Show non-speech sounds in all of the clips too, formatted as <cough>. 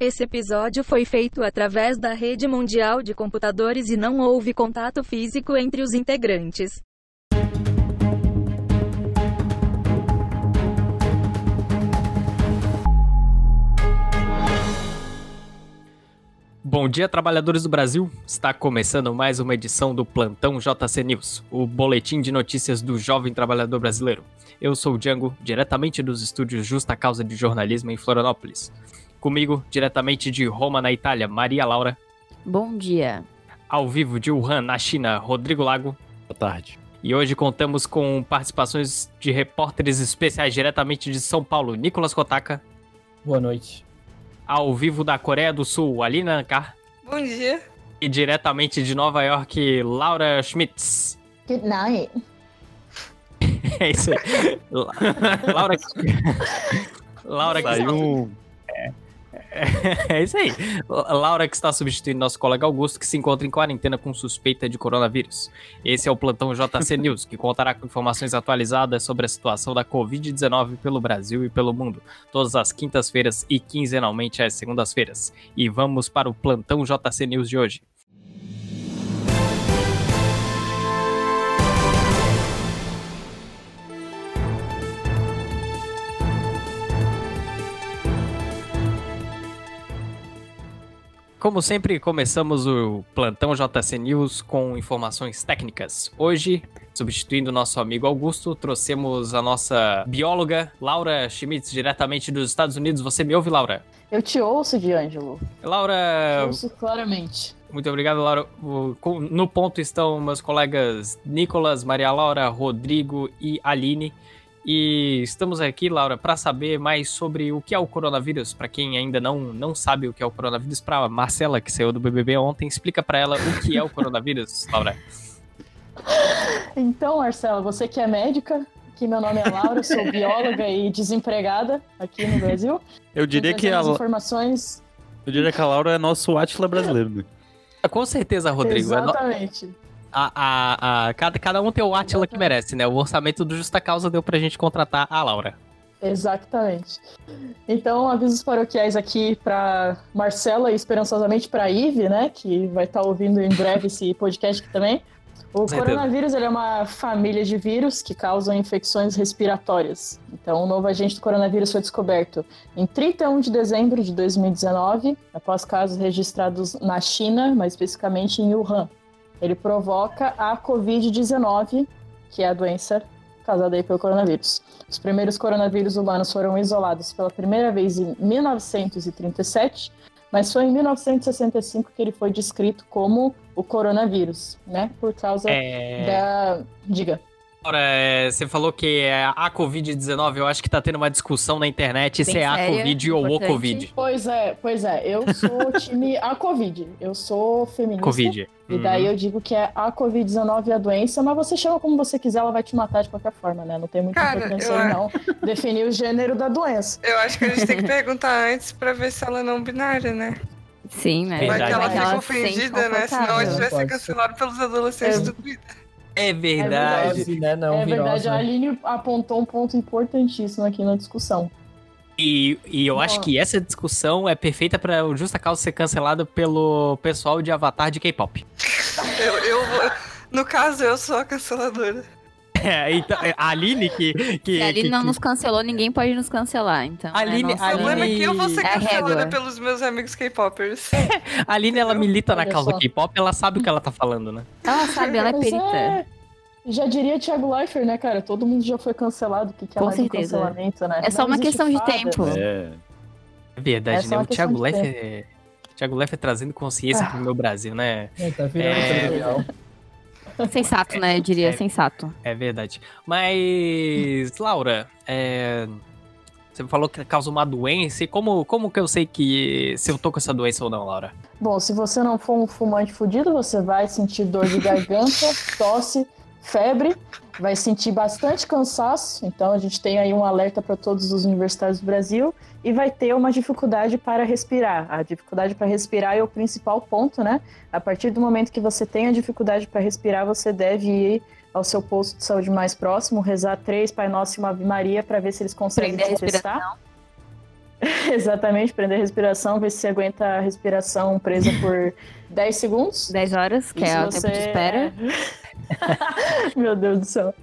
Esse episódio foi feito através da rede mundial de computadores e não houve contato físico entre os integrantes. Bom dia, trabalhadores do Brasil. Está começando mais uma edição do Plantão JC News, o boletim de notícias do jovem trabalhador brasileiro. Eu sou o Django, diretamente dos estúdios Justa Causa de Jornalismo em Florianópolis. Comigo, diretamente de Roma, na Itália, Maria Laura. Bom dia. Ao vivo de Wuhan, na China, Rodrigo Lago. Boa tarde. E hoje contamos com participações de repórteres especiais diretamente de São Paulo, Nicolas Kotaka. Boa noite. Ao vivo da Coreia do Sul, Alina Ankar. Bom dia. E diretamente de Nova York, Laura Schmitz. Good night. <laughs> É isso aí. Laura. <laughs> Laura que Saiu um... <laughs> É isso aí. Laura que está substituindo nosso colega Augusto, que se encontra em quarentena com suspeita de coronavírus. Esse é o Plantão JC <laughs> News, que contará com informações atualizadas sobre a situação da Covid-19 pelo Brasil e pelo mundo, todas as quintas-feiras e quinzenalmente às segundas-feiras. E vamos para o Plantão JC News de hoje. Como sempre, começamos o plantão JC News com informações técnicas. Hoje, substituindo nosso amigo Augusto, trouxemos a nossa bióloga Laura Schmitz, diretamente dos Estados Unidos. Você me ouve, Laura? Eu te ouço, D'Angelo. Laura. Ouço claramente. Muito obrigado, Laura. No ponto estão meus colegas Nicolas, Maria Laura, Rodrigo e Aline. E estamos aqui, Laura, para saber mais sobre o que é o coronavírus. Para quem ainda não, não sabe o que é o coronavírus, para Marcela, que saiu do BBB ontem, explica para ela o que é o coronavírus, <laughs> Laura. Então, Marcela, você que é médica, que meu nome é Laura, sou bióloga e desempregada aqui no Brasil. Eu diria que a informações. Eu diria que a Laura é nosso Atila brasileiro. Né? Com certeza, Rodrigo. Exatamente. É no a, a, a, cada, cada um tem o Atila que merece, né? O orçamento do Justa Causa deu pra gente contratar a Laura. Exatamente. Então, avisos paroquiais aqui para Marcela e esperançosamente para Ive, né, que vai estar tá ouvindo em breve esse podcast aqui também. O coronavírus é uma família de vírus que causam infecções respiratórias. Então, o novo agente do coronavírus foi descoberto em 31 de dezembro de 2019, após casos registrados na China, mais especificamente em Wuhan. Ele provoca a Covid-19, que é a doença causada aí pelo coronavírus. Os primeiros coronavírus humanos foram isolados pela primeira vez em 1937, mas foi em 1965 que ele foi descrito como o coronavírus, né? Por causa é... da. Diga. Agora, é, você falou que é a Covid-19, eu acho que tá tendo uma discussão na internet Bem se é a Covid ou o Covid. Pois é, pois é, eu sou time a Covid, eu sou feminista. Covid. E daí uhum. eu digo que é a Covid-19 a doença, mas você chama como você quiser, ela vai te matar de qualquer forma, né? Não tem muita Cara, importância aí, não. Definir o gênero da doença. Eu acho que a gente tem que <laughs> perguntar antes pra ver se ela é não binária, né? Sim, né? Vai que ela fica ofendida, né? Senão a gente vai ser cancelado pelos adolescentes é. do Twitter. É verdade. É verdade, né? Não, é verdade. a Aline apontou um ponto importantíssimo aqui na discussão. E, e eu acho que essa discussão é perfeita para o Justa Causa ser cancelado pelo pessoal de Avatar de K-pop. eu, eu, no caso, eu sou a canceladora. É, então, a Aline que. que Se a Aline que, não que... nos cancelou, ninguém pode nos cancelar. Então, a Aline, é o problema é que eu vou ser é cancelada pelos meus amigos K-popers. a <laughs> Aline, ela milita na causa K-pop, ela sabe o que ela tá falando, né? Ela sabe, ela é perita. É... Já diria Thiago Leifert, né, cara? Todo mundo já foi cancelado. O que, que é Com certeza. um cancelamento, né? É só uma questão de tempo. É. É verdade, é né? O Thiago Leifert, é... Thiago Leifert trazendo consciência ah. pro meu Brasil, né? É, tá virando é... Sensato, né? Eu diria, é, sensato. É verdade. Mas, Laura, é... Você falou que causa uma doença. E como, como que eu sei que se eu tô com essa doença ou não, Laura? Bom, se você não for um fumante fudido, você vai sentir dor de garganta, <laughs> tosse, febre, vai sentir bastante cansaço. Então a gente tem aí um alerta para todos os universitários do Brasil e vai ter uma dificuldade para respirar. A dificuldade para respirar é o principal ponto, né? A partir do momento que você tem a dificuldade para respirar, você deve ir ao seu posto de saúde mais próximo, rezar três Pai Nosso e uma Ave Maria para ver se eles conseguem te testar. <laughs> Exatamente, prender a respiração, ver se aguenta a respiração presa por <laughs> 10 segundos. 10 horas, que E é o tempo de espera. <laughs> <laughs> Meu Deus do céu.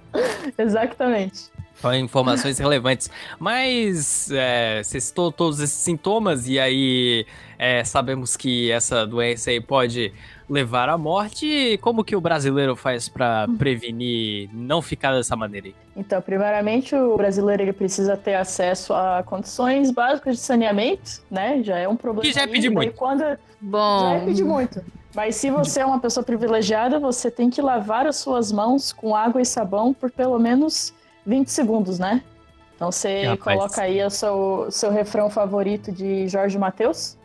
Exatamente. São informações relevantes. Mas é, você citou todos esses sintomas e aí é, sabemos que essa doença aí pode levar à morte. Como que o brasileiro faz pra prevenir não ficar dessa maneira aí? Então, primeiramente, o brasileiro ele precisa ter acesso a condições básicas de saneamento, né? Já é um problema. Que já é pedir daí muito. Quando... Já Bom, é pedir muito. Mas se você é uma pessoa privilegiada, você tem que lavar as suas mãos com água e sabão por pelo menos 20 segundos, né? Então você Rapaz. coloca aí o seu, seu refrão favorito de Jorge Mateus.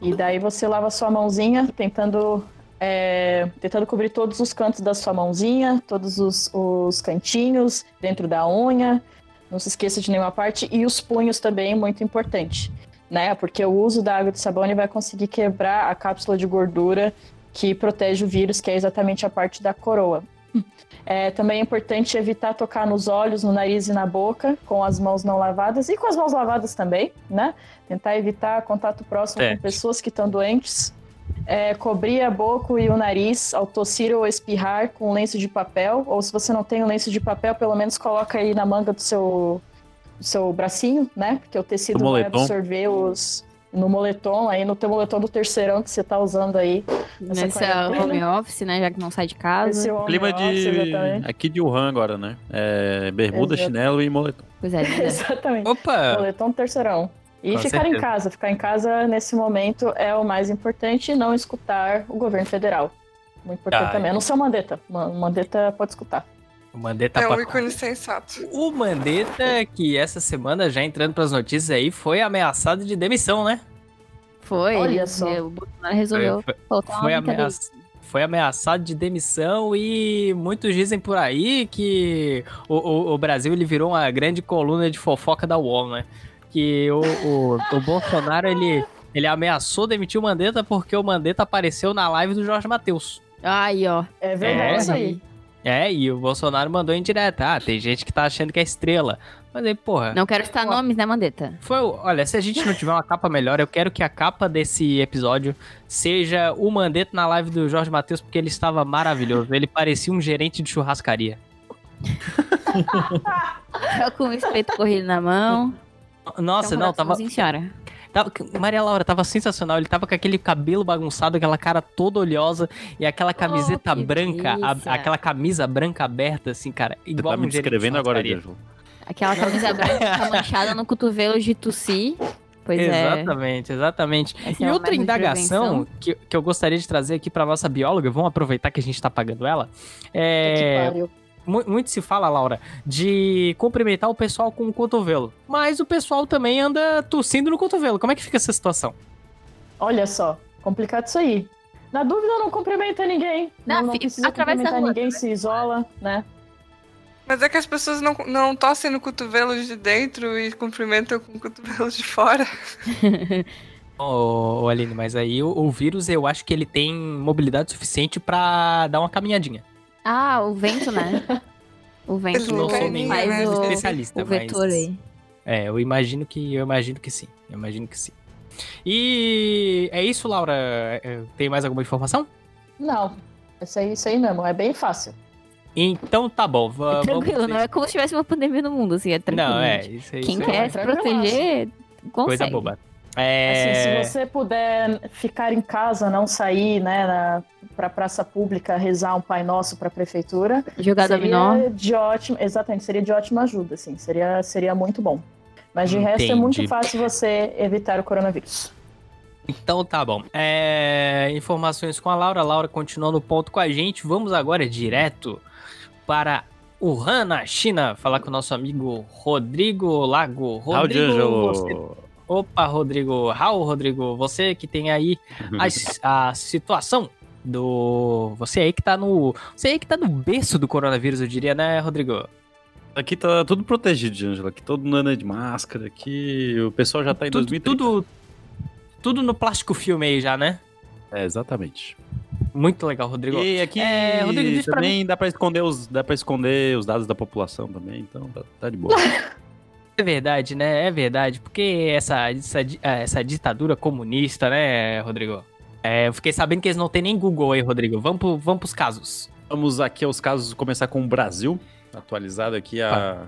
E daí você lava a sua mãozinha, tentando, é, tentando cobrir todos os cantos da sua mãozinha, todos os, os cantinhos, dentro da unha. Não se esqueça de nenhuma parte. E os punhos também, muito importante né? Porque o uso da água de sabão ele vai conseguir quebrar a cápsula de gordura que protege o vírus, que é exatamente a parte da coroa. <laughs> É, também é importante evitar tocar nos olhos, no nariz e na boca com as mãos não lavadas e com as mãos lavadas também, né? Tentar evitar contato próximo Certo. com pessoas que estão doentes. É, cobrir a boca e o nariz ao tossir ou espirrar com lenço de papel, ou se você não tem o lenço de papel, pelo menos coloca aí na manga do seu, seu bracinho, né? Porque o tecido vai moletom. absorver os no moletom, aí no teu moletom do terceirão que você tá usando aí. essa nesse quarentena. home office, né? Já que não sai de casa. Esse home Clima office, de. exatamente. Aqui de Wuhan agora, né? É, bermuda, Exato. chinelo e moletom. Pois é, <laughs> né? Exatamente. Opa! Moletom do terceirão. E Com ficar em certeza. casa. Ficar em casa nesse momento é o mais importante e não escutar o governo federal. Muito importante Ah, também. A não ser o Mandetta. Ma- Mandetta pode escutar. O Mandetta É um pra- ícone sensato. O Mandetta, que essa semana, já entrando pras notícias aí, foi ameaçado de demissão, né? Foi. Olha só. O Bolsonaro resolveu Foi, soltar foi uma ameaça- foi ameaçado de demissão e muitos dizem por aí que o, o- o Brasil ele virou uma grande coluna de fofoca da UOL, né? Que o, o, o Bolsonaro ele, ele ameaçou demitir o Mandetta porque o Mandetta apareceu na live do Jorge Matheus. Aí, ó. É verdade É. isso aí. É, e o Bolsonaro mandou em direta. Ah, tem gente que tá achando que é estrela. Mas aí, porra. Não quero citar nomes, né, Mandetta? Foi, o- olha, se a gente não tiver uma capa melhor, eu quero que a capa desse episódio seja o Mandetta na live do Jorge Matheus, porque ele estava maravilhoso. Ele parecia um gerente de churrascaria. <laughs> Com o espeto corrido na mão. Nossa, Então, não, tava, senhora. Tava. Maria Laura, tava sensacional. Ele tava com aquele cabelo bagunçado, aquela cara toda oleosa e aquela camiseta Oh, branca, a- aquela camisa branca aberta, assim, cara. Você Igual tá me descrevendo agora. D'Angelo. Aquela camisa branca que tá manchada no cotovelo de tossir. Pois é. Exatamente, exatamente. Essa E é outra indagação que, que eu gostaria de trazer aqui para nossa bióloga, vamos aproveitar que a gente tá pagando ela. Que É, pariu. mu- muito se fala, Laura, de cumprimentar o pessoal com o cotovelo. Mas o pessoal também anda tossindo no cotovelo. Como é que fica essa situação? Olha só, complicado isso aí. Na dúvida, não cumprimenta ninguém. Não, Não, não precisa cumprimentar rua, ninguém, se isola, né? Mas é que as pessoas não, não tossem no cotovelo de dentro e cumprimentam com o cotovelo de fora. <laughs> Ô, ô, Aline, mas aí o, o vírus eu acho que ele tem mobilidade suficiente pra dar uma caminhadinha. Ah, o vento, né? <laughs> O vento Eu não sou Faz nem o- o, especialista, o vetor mas... aí. É, eu imagino que eu imagino que sim. Eu imagino que sim. E é isso, Laura. É, Tem mais alguma informação? Não, isso aí, isso aí mesmo, é bem fácil. Então tá bom. É tranquilo, não é como se tivesse uma pandemia no mundo, assim, é tranquilo. Não, é, isso aí. Quem isso quer é se proteger, consegue. coisa boba. Assim, É... se você puder ficar em casa, não sair, né, na, pra praça pública, rezar um Pai Nosso pra prefeitura, Jogar dominó. seria de ótimo, exatamente, seria de ótima ajuda, assim, seria, seria muito bom. Mas de resto é muito Entendi. fácil você evitar o coronavírus. Então tá bom. É, Informações com a Laura. A Laura continua no ponto com a gente. Vamos agora direto para Wuhan, na China, falar com o nosso amigo Rodrigo Lago. Rodrigo, você... Opa, Rodrigo. Raul, Rodrigo, você que tem aí a, <laughs> a situação do... Você aí que tá no... Você aí que tá no berço do coronavírus, eu diria, né, Rodrigo? Aqui tá tudo protegido, D'Angelo. Aqui todo mundo anda de máscara. Aqui o pessoal já tá em Tudo, 2030. tudo, tudo no plástico filme aí já, né? É, exatamente. Muito legal, Rodrigo. E aqui É, Rodrigo, diz pra também dá pra esconder os dá para esconder os dados da população também, então tá, tá de boa. <laughs> É verdade, né? É verdade. Porque essa, essa, ah, essa ditadura comunista, né, Rodrigo? É, eu fiquei sabendo que eles não têm nem Google aí, Rodrigo. Vamos, pro, vamos pros casos. Vamos aqui aos casos, começar com o Brasil, atualizado aqui a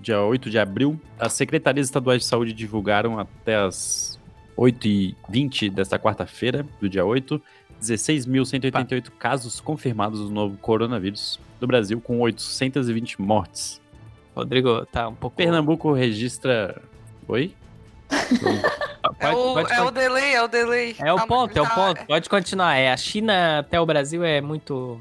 dia 8 de abril. As secretarias estaduais de saúde divulgaram até as 8h20 desta quarta-feira, do dia 8, 16.188 casos confirmados do novo coronavírus do Brasil, com 820 mortes. Rodrigo, tá um pouco. Pernambuco registra. Oi? <laughs> É o, é o delay, é o delay. É o Calma, ponto, é o tá- ponto. Pode continuar. É, a China até o Brasil é muito.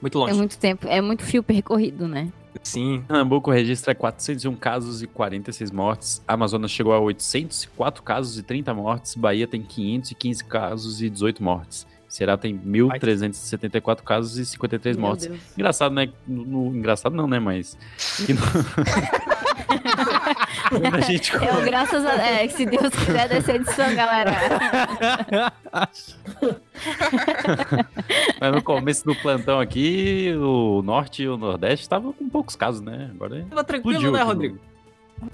Muito É longe. muito tempo, é muito fio percorrido, né? Sim. Pernambuco registra 401 casos e 46 mortes. Amazonas chegou a 804 casos e 30 mortes. Bahia tem 515 casos e 18 mortes. Ceará tem 1.374 casos e 53 Meu mortes. Deus. Engraçado, né? No, no- engraçado não, né? Mas. que no- <laughs> Quando a gente É o graças a. É, se Deus quiser dessa edição, galera. Mas no começo do plantão aqui, o norte e o nordeste estavam com poucos casos, né? Agora Tava tranquilo, né, Rodrigo?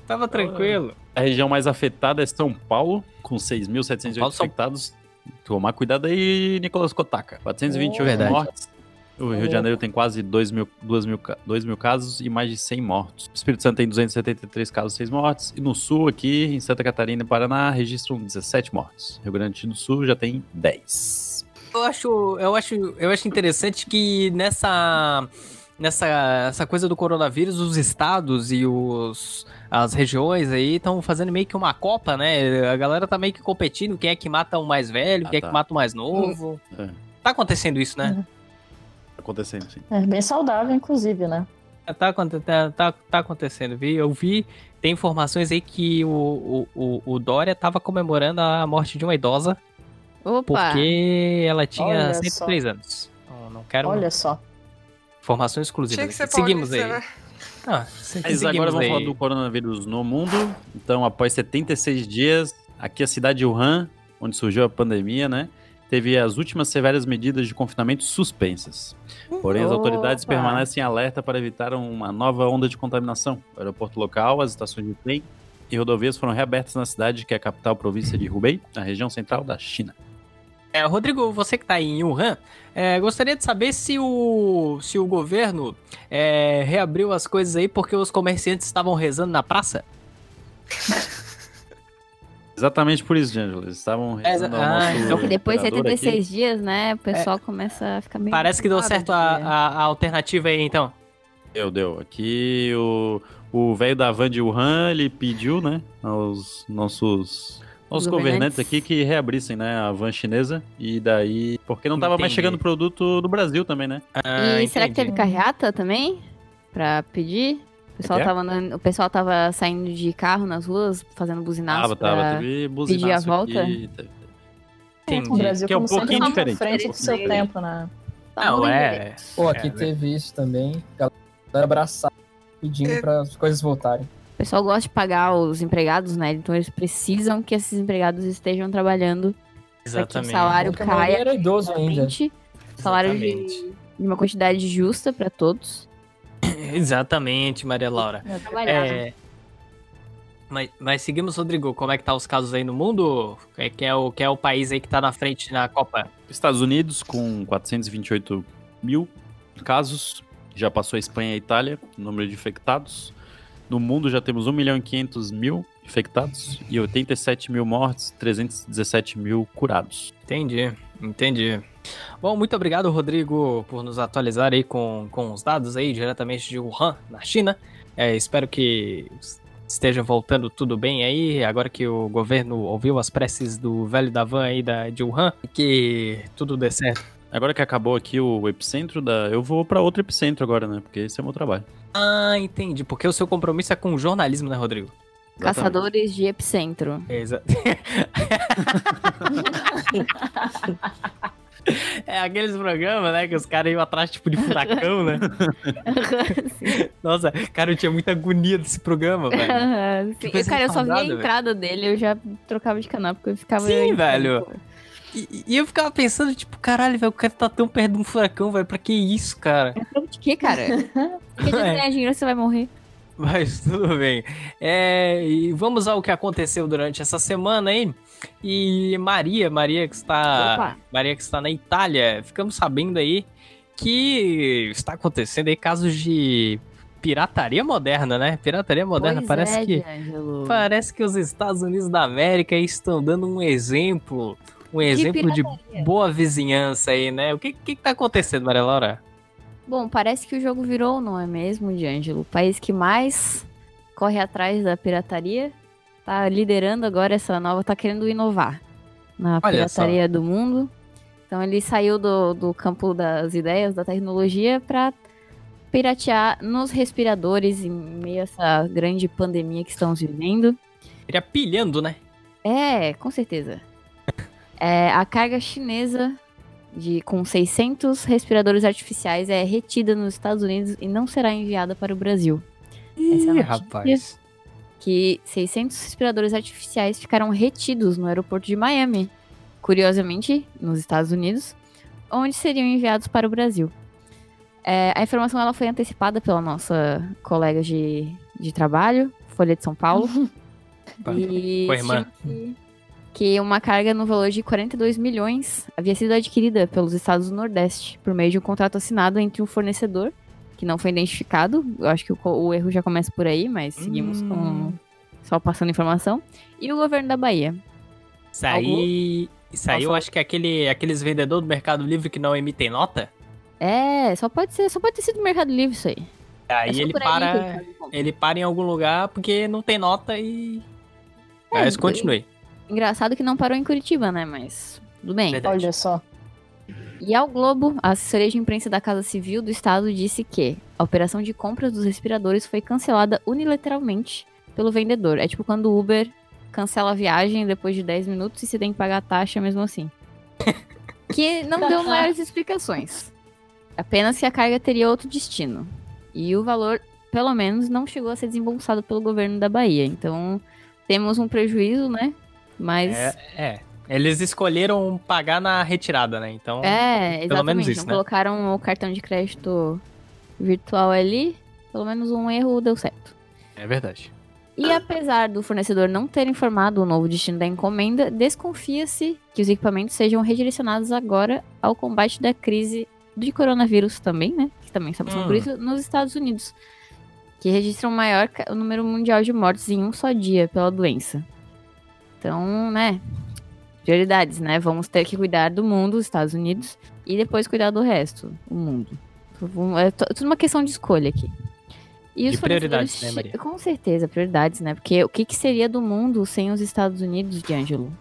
Tava tranquilo. A região mais afetada é São Paulo, com 6.708 São Paulo, São- infectados. Tomar cuidado aí, Nicolas Kotaka. 428 Verdade. mortes. O Rio de Janeiro tem quase 2 mil, 2 mil, ca- 2 mil casos e mais de 100 mortos. O Espírito Santo tem 273 casos e 6 mortes. E no sul, aqui, em Santa Catarina e Paraná, registram 17 mortos. Rio Grande do Sul já tem 10. Eu acho, eu acho, eu acho interessante que nessa nessa essa coisa do coronavírus, os estados e os as regiões aí estão fazendo meio que uma copa, né? A galera tá meio que competindo quem é que mata o mais velho, Ah, quem é tá. que mata o mais novo. É. Tá acontecendo isso, né? Tá acontecendo, sim. É bem saudável, inclusive, né? Tá, aconte- tá, tá, tá acontecendo, vi? Eu vi, tem informações aí que o, o, o, Dória tava comemorando a morte de uma idosa Opa! porque ela tinha Olha 103 anos. Não, não quero Olha só. informações exclusivas. Seguimos aí. né? Ah, Mas agora vamos aí. falar do coronavírus no mundo. Então, após 76 dias, aqui a cidade de Wuhan, onde surgiu a pandemia, né? Teve as últimas severas medidas de confinamento suspensas. Porém, as autoridades Opa. permanecem em alerta para evitar uma nova onda de contaminação. O aeroporto local, as estações de trem e rodovias foram reabertas na cidade, que é a capital província de Hubei, na região central da China. É, Rodrigo, você que tá em Wuhan, é, gostaria de saber se o, se o governo é, reabriu as coisas aí porque os comerciantes estavam rezando na praça? <laughs> Exatamente por isso, D'Angelo. Eles estavam É, rezando ao ah, nosso então Que depois de imperador aqui. 76 dias, né, o pessoal começa a ficar meio. Parece que deu certo de- a, a- a alternativa aí, então. Deu, deu. Aqui o o velho da van de Wuhan, ele pediu, né, aos nossos nossos governantes aqui que reabrissem, né, a van chinesa e daí, porque não tava mais Entendi. chegando produto do Brasil também, né? Ah, E será que teve entendi. carreata também? Pra pedir? O pessoal, É que é? tava andando- o pessoal tava saindo de carro nas ruas, fazendo buzinaço Tava, tava, teve pedir buzinaço a volta? aqui, teve- Entendi. O Brasil, Que é um pouquinho tá diferente. frente do seu tempo, né? Não, Tá é. Pô, aqui É, teve isso também. Galera abraçar, pedindo É. para as coisas voltarem. O pessoal gosta de pagar os empregados, né? Então eles precisam que esses empregados estejam trabalhando para que o Exatamente. salário Porque caia. era idoso ainda. Salário de, Exatamente. de uma quantidade justa para todos. <laughs> Exatamente, Maria Laura. É. Mas, mas seguimos, Rodrigo. Como é que tá os casos aí no mundo? É, que, é o, que é o país aí que tá na frente na Copa? Estados Unidos com 428 mil casos, já passou a Espanha e a Itália, no número de infectados. No mundo já temos 1 milhão e 500 mil infectados e 87 mil mortes, 317 mil curados. Entendi, entendi. Bom, muito obrigado, Rodrigo, por nos atualizar aí com, com os dados aí diretamente de Wuhan, na China. É, espero que esteja voltando tudo bem aí, agora que o governo ouviu as preces do velho da van aí da, de Wuhan, que tudo dê certo. Agora que acabou aqui o epicentro da. Eu vou pra outro epicentro agora, né? Porque esse é o meu trabalho. Ah, entendi, porque o seu compromisso é com o jornalismo, né, Rodrigo? Exatamente. Caçadores de epicentro. Exa- <laughs> É aqueles programas, né, que os caras iam atrás, tipo, de furacão, né? <laughs> Nossa, cara, eu tinha muita agonia desse programa, velho. Sim, coisa Cara, eu só vi a velho. entrada dele, eu já trocava de canal, porque eu ficava. Sim, eu- velho. E, e eu ficava pensando, tipo, caralho, velho, o cara tá tão perto de um furacão, velho, pra que isso, cara? De que, cara? <laughs> Porque de É. ganhar dinheiro você vai morrer. Mas <laughs> tudo bem. É, e vamos ao que aconteceu durante essa semana aí. E Maria, Maria que está, Opa. Maria que está na Itália, ficamos sabendo aí que está acontecendo aí casos de pirataria moderna, né? Pirataria moderna Pois parece é, que D'Angelo. parece que os Estados Unidos da América estão dando um exemplo, um exemplo de boa vizinhança aí, né? O que que, tá acontecendo, Maria Laura? Bom, parece que o jogo virou, não é mesmo, D'Angelo? O país que mais corre atrás da pirataria tá liderando agora essa nova, tá querendo inovar na Olha pirataria do mundo. Então ele saiu do, do campo das ideias, da tecnologia, para piratear nos respiradores em meio a essa grande pandemia que estamos vivendo. Ele pilhando, né? É, com certeza. É, a carga chinesa de, com 600 respiradores artificiais é retida nos Estados Unidos e não será enviada para o Brasil. É Ih, notícia. rapaz. Que 600 respiradores artificiais ficaram retidos no aeroporto de Miami, curiosamente, nos Estados Unidos, onde seriam enviados para o Brasil. É, a informação ela foi antecipada pela nossa colega de, de trabalho, Folha de São Paulo. <laughs> E irmã. que- que uma carga no valor de 42 milhões havia sido adquirida pelos estados do Nordeste por meio de um contrato assinado entre um fornecedor que não foi identificado. Eu acho que o, o erro já começa por aí, mas seguimos Hum. com só passando informação. E o governo da Bahia. Isso aí, isso aí eu acho que é aquele, aqueles vendedores do Mercado Livre que não emitem nota. É, só pode ser, só pode ter sido Mercado Livre isso aí. É Aí só ele aí para, ele para em algum lugar porque não tem nota e. É, Mas continue. Engraçado que não parou em Curitiba, né? Mas tudo bem. Verdade. Olha só. E ao Globo, a assessoria de imprensa da Casa Civil do Estado disse que a operação de compras dos respiradores foi cancelada unilateralmente pelo vendedor. É tipo quando o Uber cancela a viagem depois de 10 minutos e você tem que pagar a taxa mesmo assim. <laughs> que não deu maiores explicações. Apenas que a carga teria outro destino. E o valor, pelo menos, não chegou a ser desembolsado pelo governo da Bahia. Então, temos um prejuízo, né? Mas É, é. Eles escolheram pagar na retirada, né? Então. é, exatamente. pelo menos isso, não né? colocaram o cartão de crédito virtual ali. Pelo menos um erro deu certo. É verdade. E apesar do fornecedor não ter informado o novo destino da encomenda, desconfia-se que os equipamentos sejam redirecionados agora ao combate da crise de coronavírus também, né? Que também está passando por Hum. isso nos Estados Unidos. Que registram o maior número mundial de mortes em um só dia pela doença. Então, né? Prioridades, né? Vamos ter que cuidar do mundo, os Estados Unidos, e depois cuidar do resto, o mundo. Então, É tudo uma questão de escolha aqui. E De prioridades, né, Maria? Com certeza, prioridades, né? Porque o que, que seria do mundo sem os Estados Unidos, D'Angelo?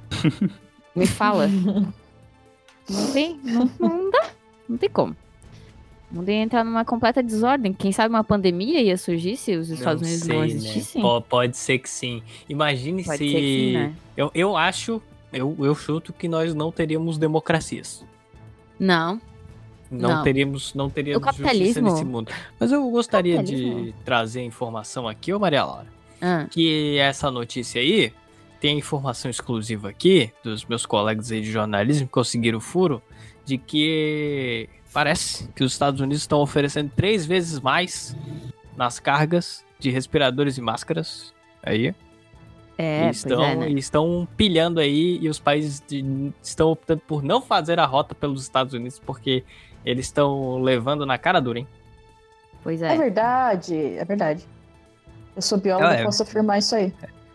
<laughs> Me fala. <laughs> Não tem, não, não dá. Não tem como. O mundo ia entrar numa completa desordem. Quem sabe uma pandemia ia surgir se os Estados Não Unidos sei, não né? existissem? Po- Pode ser que sim. Imagine Pode se. sim, né? eu, eu acho, eu, eu chuto que nós não teríamos democracias. Não. Não, Não. teríamos, não teríamos O capitalismo- justiça nesse mundo. Mas eu gostaria de trazer a informação aqui, ô Maria Laura, Ah, que essa notícia aí tem informação exclusiva aqui dos meus colegas aí de jornalismo que conseguiram o furo de que parece que os Estados Unidos estão oferecendo três vezes mais nas cargas de respiradores e máscaras. Aí, é, e pois estão, é, né? e estão pilhando aí e os países de- estão optando por não fazer a rota pelos Estados Unidos porque eles estão levando na cara dura, hein? Pois É é. verdade, é verdade. Eu sou bióloga Ah, e é. posso afirmar isso aí.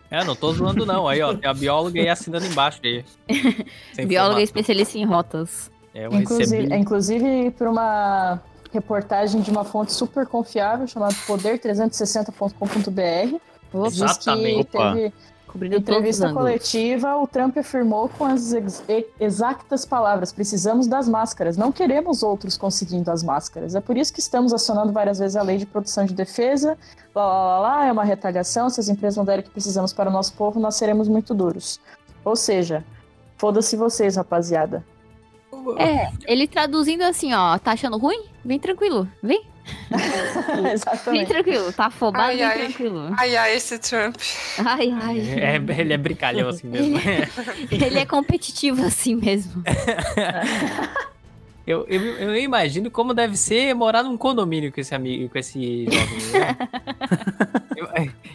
É, não tô zoando não. Aí, ó, tem a bióloga aí assinando embaixo aí. <laughs> Bióloga é especialista em rotas. É, eu Inclusive, recebi. inclusive por uma reportagem de uma fonte super confiável chamada poder360.com.br. Opa, Diz Exatamente. que teve cobrindo entrevista coletiva, o Trump afirmou com as ex- exatas palavras: precisamos das máscaras, não queremos outros conseguindo as máscaras. É por isso que estamos acionando várias vezes a lei de produção de defesa. Lá, lá, lá, lá, é uma retaliação. Se as empresas não derem o que precisamos para o nosso povo, nós seremos muito duros. Ou seja, foda-se vocês, rapaziada. É, ele traduzindo assim, ó, tá achando ruim? Vem tranquilo, vem. <laughs> Vem tranquilo, tá afobado, Ai, vem ai. tranquilo. Ai, ai, esse Trump. Ai, ai. É, ele é brincalhão assim <laughs> mesmo. Ele é competitivo assim mesmo. <laughs> Eu, eu, eu imagino como deve ser morar num condomínio com esse amigo, com esse jovem. né?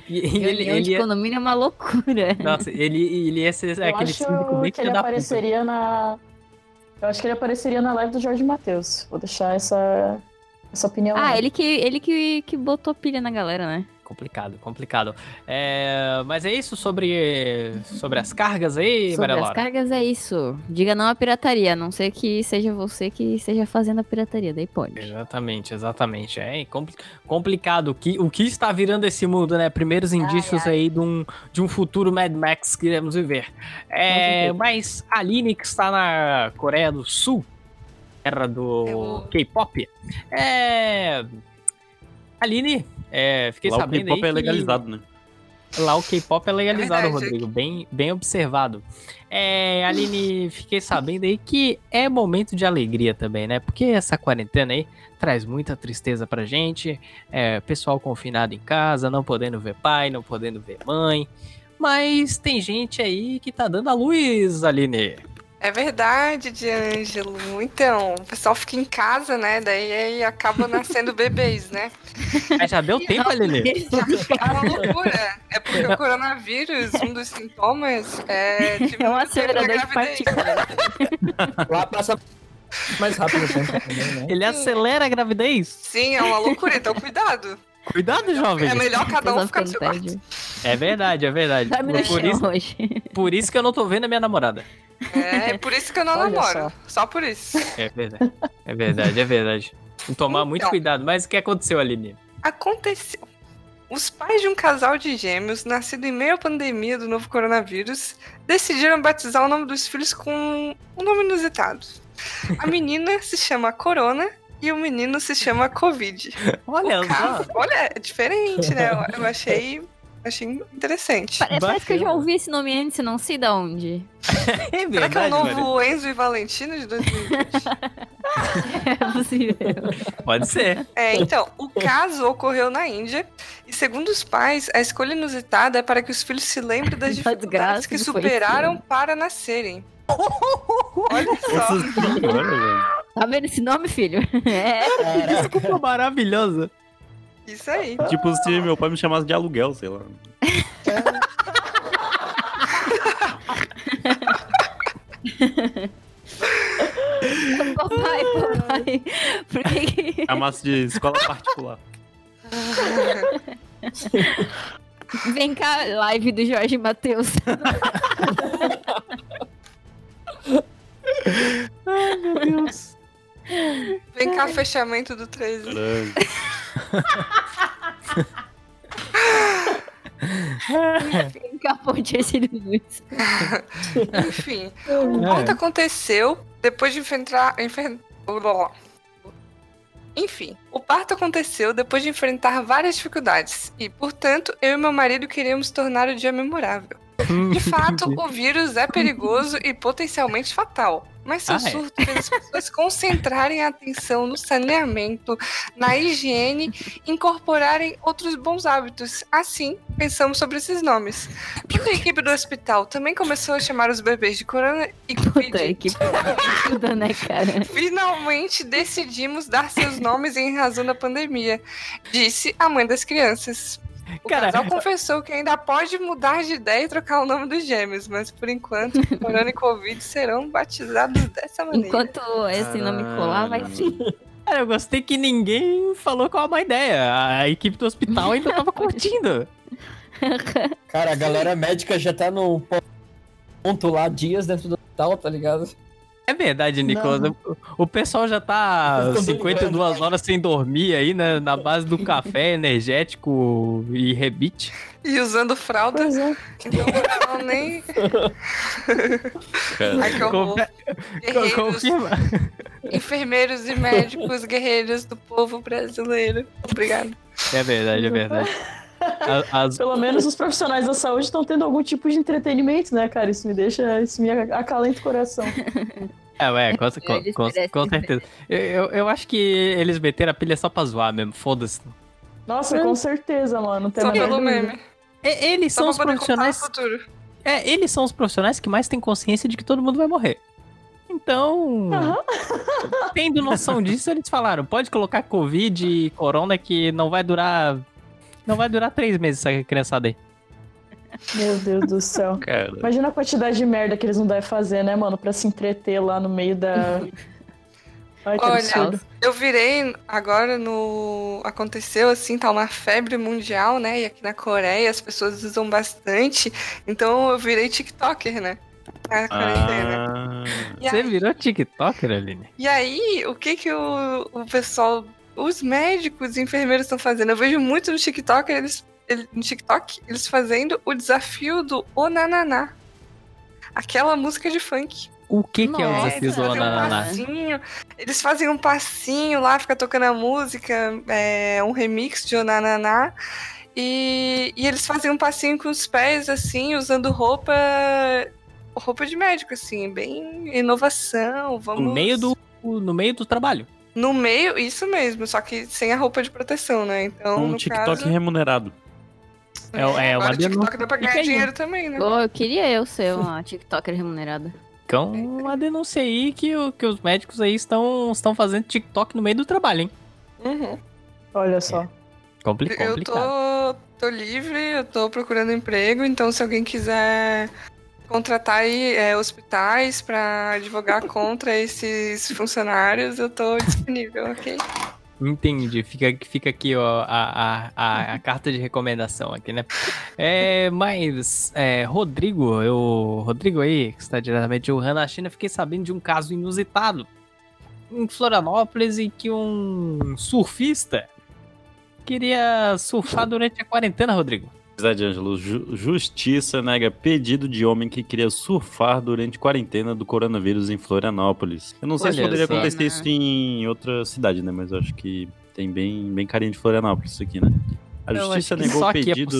E- e ele, Reunião ele de ia, condomínio é uma loucura. nossa, ele, ele ia ser Eu aquele acho bem que ele apareceria na. Eu acho que ele apareceria na live do Jorge Matheus. Vou deixar essa, essa opinião. Ah, aí. ele que, ele que, que botou pilha na galera, né? Complicado, complicado. É, mas é isso sobre, sobre as cargas aí, Sobre Maria as Laura? cargas é isso. Diga não à pirataria, a não ser que seja você que esteja fazendo a pirataria, daí pode. Exatamente, exatamente. É compli- complicado. O que, o que está virando esse mundo, né? Primeiros indícios aí de um, de um futuro Mad Max que iremos viver. É, mas a Aline, que está na Coreia do Sul, terra do Eu- K-pop, é. Aline, é, fiquei Lá o sabendo aí K-pop é que- legalizado, né? Lá o K-pop é legalizado, verdade. Rodrigo. Bem, bem observado. É, Aline, fiquei sabendo aí que é momento de alegria também, né? Porque essa quarentena aí traz muita tristeza pra gente. É, pessoal confinado em casa, não podendo ver pai, não podendo ver mãe. Mas tem gente aí que tá dando a luz, Aline. É verdade, D'Angelo. Então, o pessoal fica em casa, né? Daí aí acaba nascendo bebês, né? <laughs> Mas já deu tempo, Aline? É uma loucura. É porque o coronavírus, um dos sintomas é É um acelerador de gravidez. partículas. Lá passa mais rápido o tempo também, né? Ele acelera a gravidez? Sim, é uma loucura, então cuidado. Cuidado, jovem. É melhor cada um ficar no seu quarto. É verdade, é verdade. Por, isso, hoje. por isso que eu não tô vendo a minha namorada. É, é por isso que eu não Olha namoro. Só. por isso. É verdade. É verdade, é verdade. Tem que tomar muito Então. cuidado. Mas o que aconteceu, Aline? Aconteceu. Os pais de um casal de gêmeos, nascido em meio à pandemia do novo coronavírus, decidiram batizar o nome dos filhos com um nome inusitado. A <laughs> menina se chama Corona e o menino se chama Covid. Olha só. Caso- Olha, é diferente, né? Eu, eu achei, achei interessante. Parece, parece que eu já ouvi esse nome antes, não sei de onde. <laughs> É Será que é o verdade, novo velho. Enzo e Valentino de 2020? <laughs> É possível. Pode ser. É, então, o caso ocorreu na Índia e, segundo os pais, a escolha inusitada é para que os filhos se lembrem das <laughs> dificuldades desgraça que superaram para nascerem. Olha só. Tá vendo esse nome, filho? É. Desculpa maravilhosa. Isso aí. Tipo, se meu pai me chamasse de aluguel, sei lá. papai, papai. Por que que... Chamasse de escola particular. Vem cá, live do Jorge Matheus. Vem cá, fechamento do 13. Caralho. Enfim, o ponto aconteceu depois de enfrentar. Enfim, o parto aconteceu depois de enfrentar várias dificuldades e, portanto, eu e meu marido queríamos tornar o dia memorável. De fato, o vírus é perigoso e potencialmente fatal. Mas seu Ah, é? surto fez as pessoas concentrarem a atenção no saneamento, na higiene e incorporarem outros bons hábitos. Assim, pensamos sobre esses nomes. Toda a equipe do hospital também começou a chamar os bebês de corona e covid. que tudo, né, cara? Finalmente decidimos dar seus nomes em razão da pandemia, disse a mãe das crianças. O Cara, casal confessou que ainda pode mudar de ideia e trocar o nome dos gêmeos, mas por enquanto, <laughs> Corona e Covid serão batizados dessa maneira. Enquanto esse nome colar, vai sim. Cara, eu gostei que ninguém falou qual é uma ideia. A equipe do hospital ainda tava curtindo. Cara, a galera médica já tá no ponto lá, dias dentro do hospital, tá ligado? É verdade, Nicolas. O, o pessoal já tá Eu tô 52 brincando. horas sem dormir aí, né? Na base do café energético e rebite. E usando fralda, Pois é. então não nem. Ai, que horror. Confe- Guerreiros, Confirma. enfermeiros e médicos, guerreiros do povo brasileiro. Obrigado. É verdade, é verdade. As, Pelo menos os profissionais da saúde estão tendo algum tipo de entretenimento, né, cara? Isso me deixa. Isso me acalenta o coração. É, ué, com, com- com- com certeza. Eu, eu, eu acho que eles meteram a pilha só pra zoar mesmo, foda-se. Nossa, com certeza, mano. Só pelo dúvida. meme. E- Eles Só são os profissionais. É, eles são os profissionais que mais têm consciência de que todo mundo vai morrer. Então, Aham. tendo noção disso, eles falaram: pode colocar Covid e Corona que não vai durar Não vai durar três meses essa criançada aí. Meu Deus do céu. <laughs> Cara, Imagina a quantidade de merda que eles não devem fazer, né, mano? Pra se entreter lá no meio da. Ai, que Olha, absurdo. Eu virei agora no. Aconteceu assim, tá uma febre mundial, né? E aqui na Coreia as pessoas usam bastante. Então eu virei TikToker, né? Na quarentena. ah, Você aí- virou TikToker, Aline? E aí, o que que o, o pessoal, os médicos e enfermeiros estão fazendo? Eu vejo muito no TikTok, eles, ele- no TikTok, eles fazendo o desafio do Onananá. Aquela música de funk. O que, que é o desafio do Eles fazem um Onananá? passinho, eles fazem um passinho lá, fica tocando a música, é, um remix de Onananá. E, e eles fazem um passinho com os pés, assim, usando roupa roupa de médico, assim, bem inovação, vamos... No meio do, no meio do trabalho. No meio, isso mesmo, só que sem a roupa de proteção, né? Então, um no TikTok caso, remunerado. É, é uma agora o TikTok denúncia. dá pra ganhar Fica aí. dinheiro também, né? Ô, eu queria eu ser uma <laughs> TikToker remunerada. Então, uma denúncia aí que, o- que os médicos aí estão, estão fazendo TikTok no meio do trabalho, hein? Uhum. Olha só. Compli Eu complicado. tô, tô livre, eu tô procurando emprego, então se alguém quiser contratar é, hospitais pra advogar <laughs> contra esses funcionários, eu tô disponível, ok? Entendi. Fica, fica aqui, ó, a, a, a, a carta de recomendação aqui, né? É, mas, é, Rodrigo, eu, Rodrigo aí, que está diretamente de Wuhan, na China, fiquei sabendo de um caso inusitado em Florianópolis em que um surfista queria surfar durante a quarentena, Rodrigo. Zé de Ângelo, ju- justiça nega pedido de homem que queria surfar durante quarentena do coronavírus em Florianópolis. Eu não sei se Olha poderia só. acontecer isso em outra cidade, né? Mas eu acho que tem bem, bem carinho de Florianópolis isso aqui, né? A Eu justiça negou o é pedido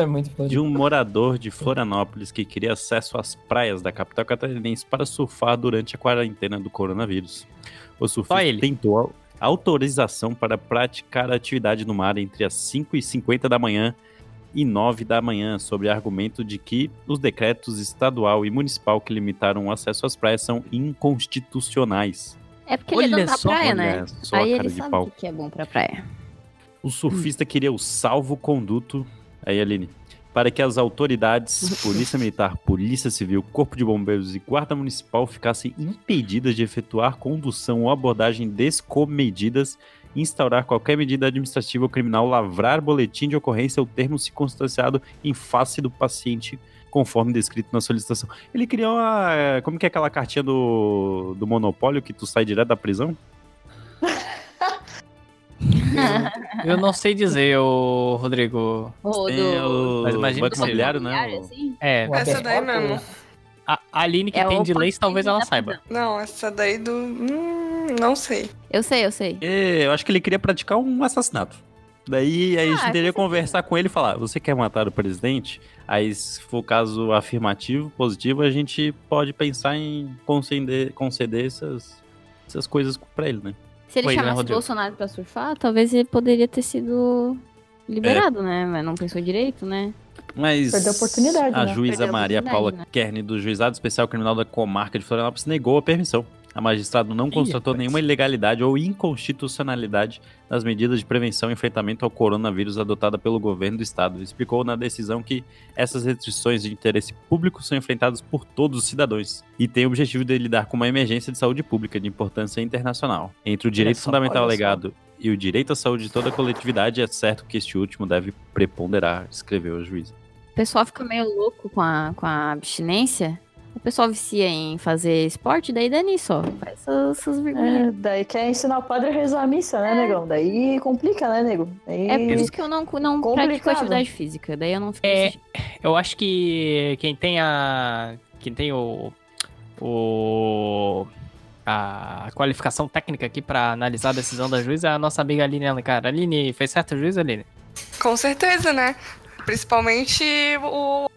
é muito de um morador de Florianópolis que queria acesso às praias da capital catarinense para surfar durante a quarentena do coronavírus. O surfista ele. tentou au- autorização para praticar a atividade no mar entre as 5 e 50 da manhã e 9 da manhã, sob argumento de que os decretos estadual e municipal que limitaram o acesso às praias são inconstitucionais. É porque ele é Olha dono da só, praia, Olha né? só Aí a cara ele de sabe pau. o que que é bom pra praia. O surfista queria o salvo-conduto, aí Aline, para que as autoridades, <laughs> Polícia Militar, Polícia Civil, Corpo de Bombeiros e Guarda Municipal ficassem impedidas de efetuar condução ou abordagem descomedidas, instaurar qualquer medida administrativa ou criminal, lavrar boletim de ocorrência ou termo circunstanciado em face do paciente, conforme descrito na solicitação. Ele criou uma... eh, Como que é aquela cartinha do, do monopólio que tu sai direto da prisão? Eu não sei dizer, ô, Rodrigo. Tem do... o Mas imagina Banco. Imobiliário, né? O- assim? É, O Essa daí mesmo. a a Aline que É tem o de leis, talvez ela saiba. Não, essa daí do. Hum, não sei. Eu sei, eu sei. É, eu acho que ele queria praticar um assassinato. Daí aí a Ah, gente teria que com conversar com ele e falar: você quer matar o presidente? Aí, se for caso afirmativo, positivo, a gente pode pensar em conceder, conceder essas, essas coisas pra ele, né? Se ele Oi, né, chamasse Rodrigo? Bolsonaro pra surfar, talvez ele poderia ter sido liberado, né? Mas não pensou direito, né? Mas Perdeu a oportunidade, a né? juíza Perdeu a Maria oportunidade, Paula né? Kern, do Juizado Especial Criminal da Comarca de Florianópolis, negou a permissão. A magistrado não constatou rapaz. nenhuma ilegalidade ou inconstitucionalidade nas medidas de prevenção e enfrentamento ao coronavírus adotada pelo governo do estado. Explicou na decisão que essas restrições de interesse público são enfrentadas por todos os cidadãos e têm o objetivo de lidar com uma emergência de saúde pública de importância internacional. Entre o direito só, fundamental alegado e o direito à saúde de toda a coletividade, é certo que este último deve preponderar, escreveu a juíza. O pessoal fica meio louco com a, com a abstinência. O pessoal vicia em fazer esporte, daí dá nisso, ó. Faz essas, essas vergonhas. É, daí quer ensinar o padre a rezar a missa, né, negão? Daí complica, né, nego? Daí... É, por isso que eu não, não pratico atividade física. Daí eu não fico É. Eu acho que quem tem a. Quem tem o. O. A qualificação técnica aqui pra analisar a decisão da juíza é a nossa amiga Aline Alencar. Aline, fez certo a juíza, Aline? Com certeza, né? Principalmente o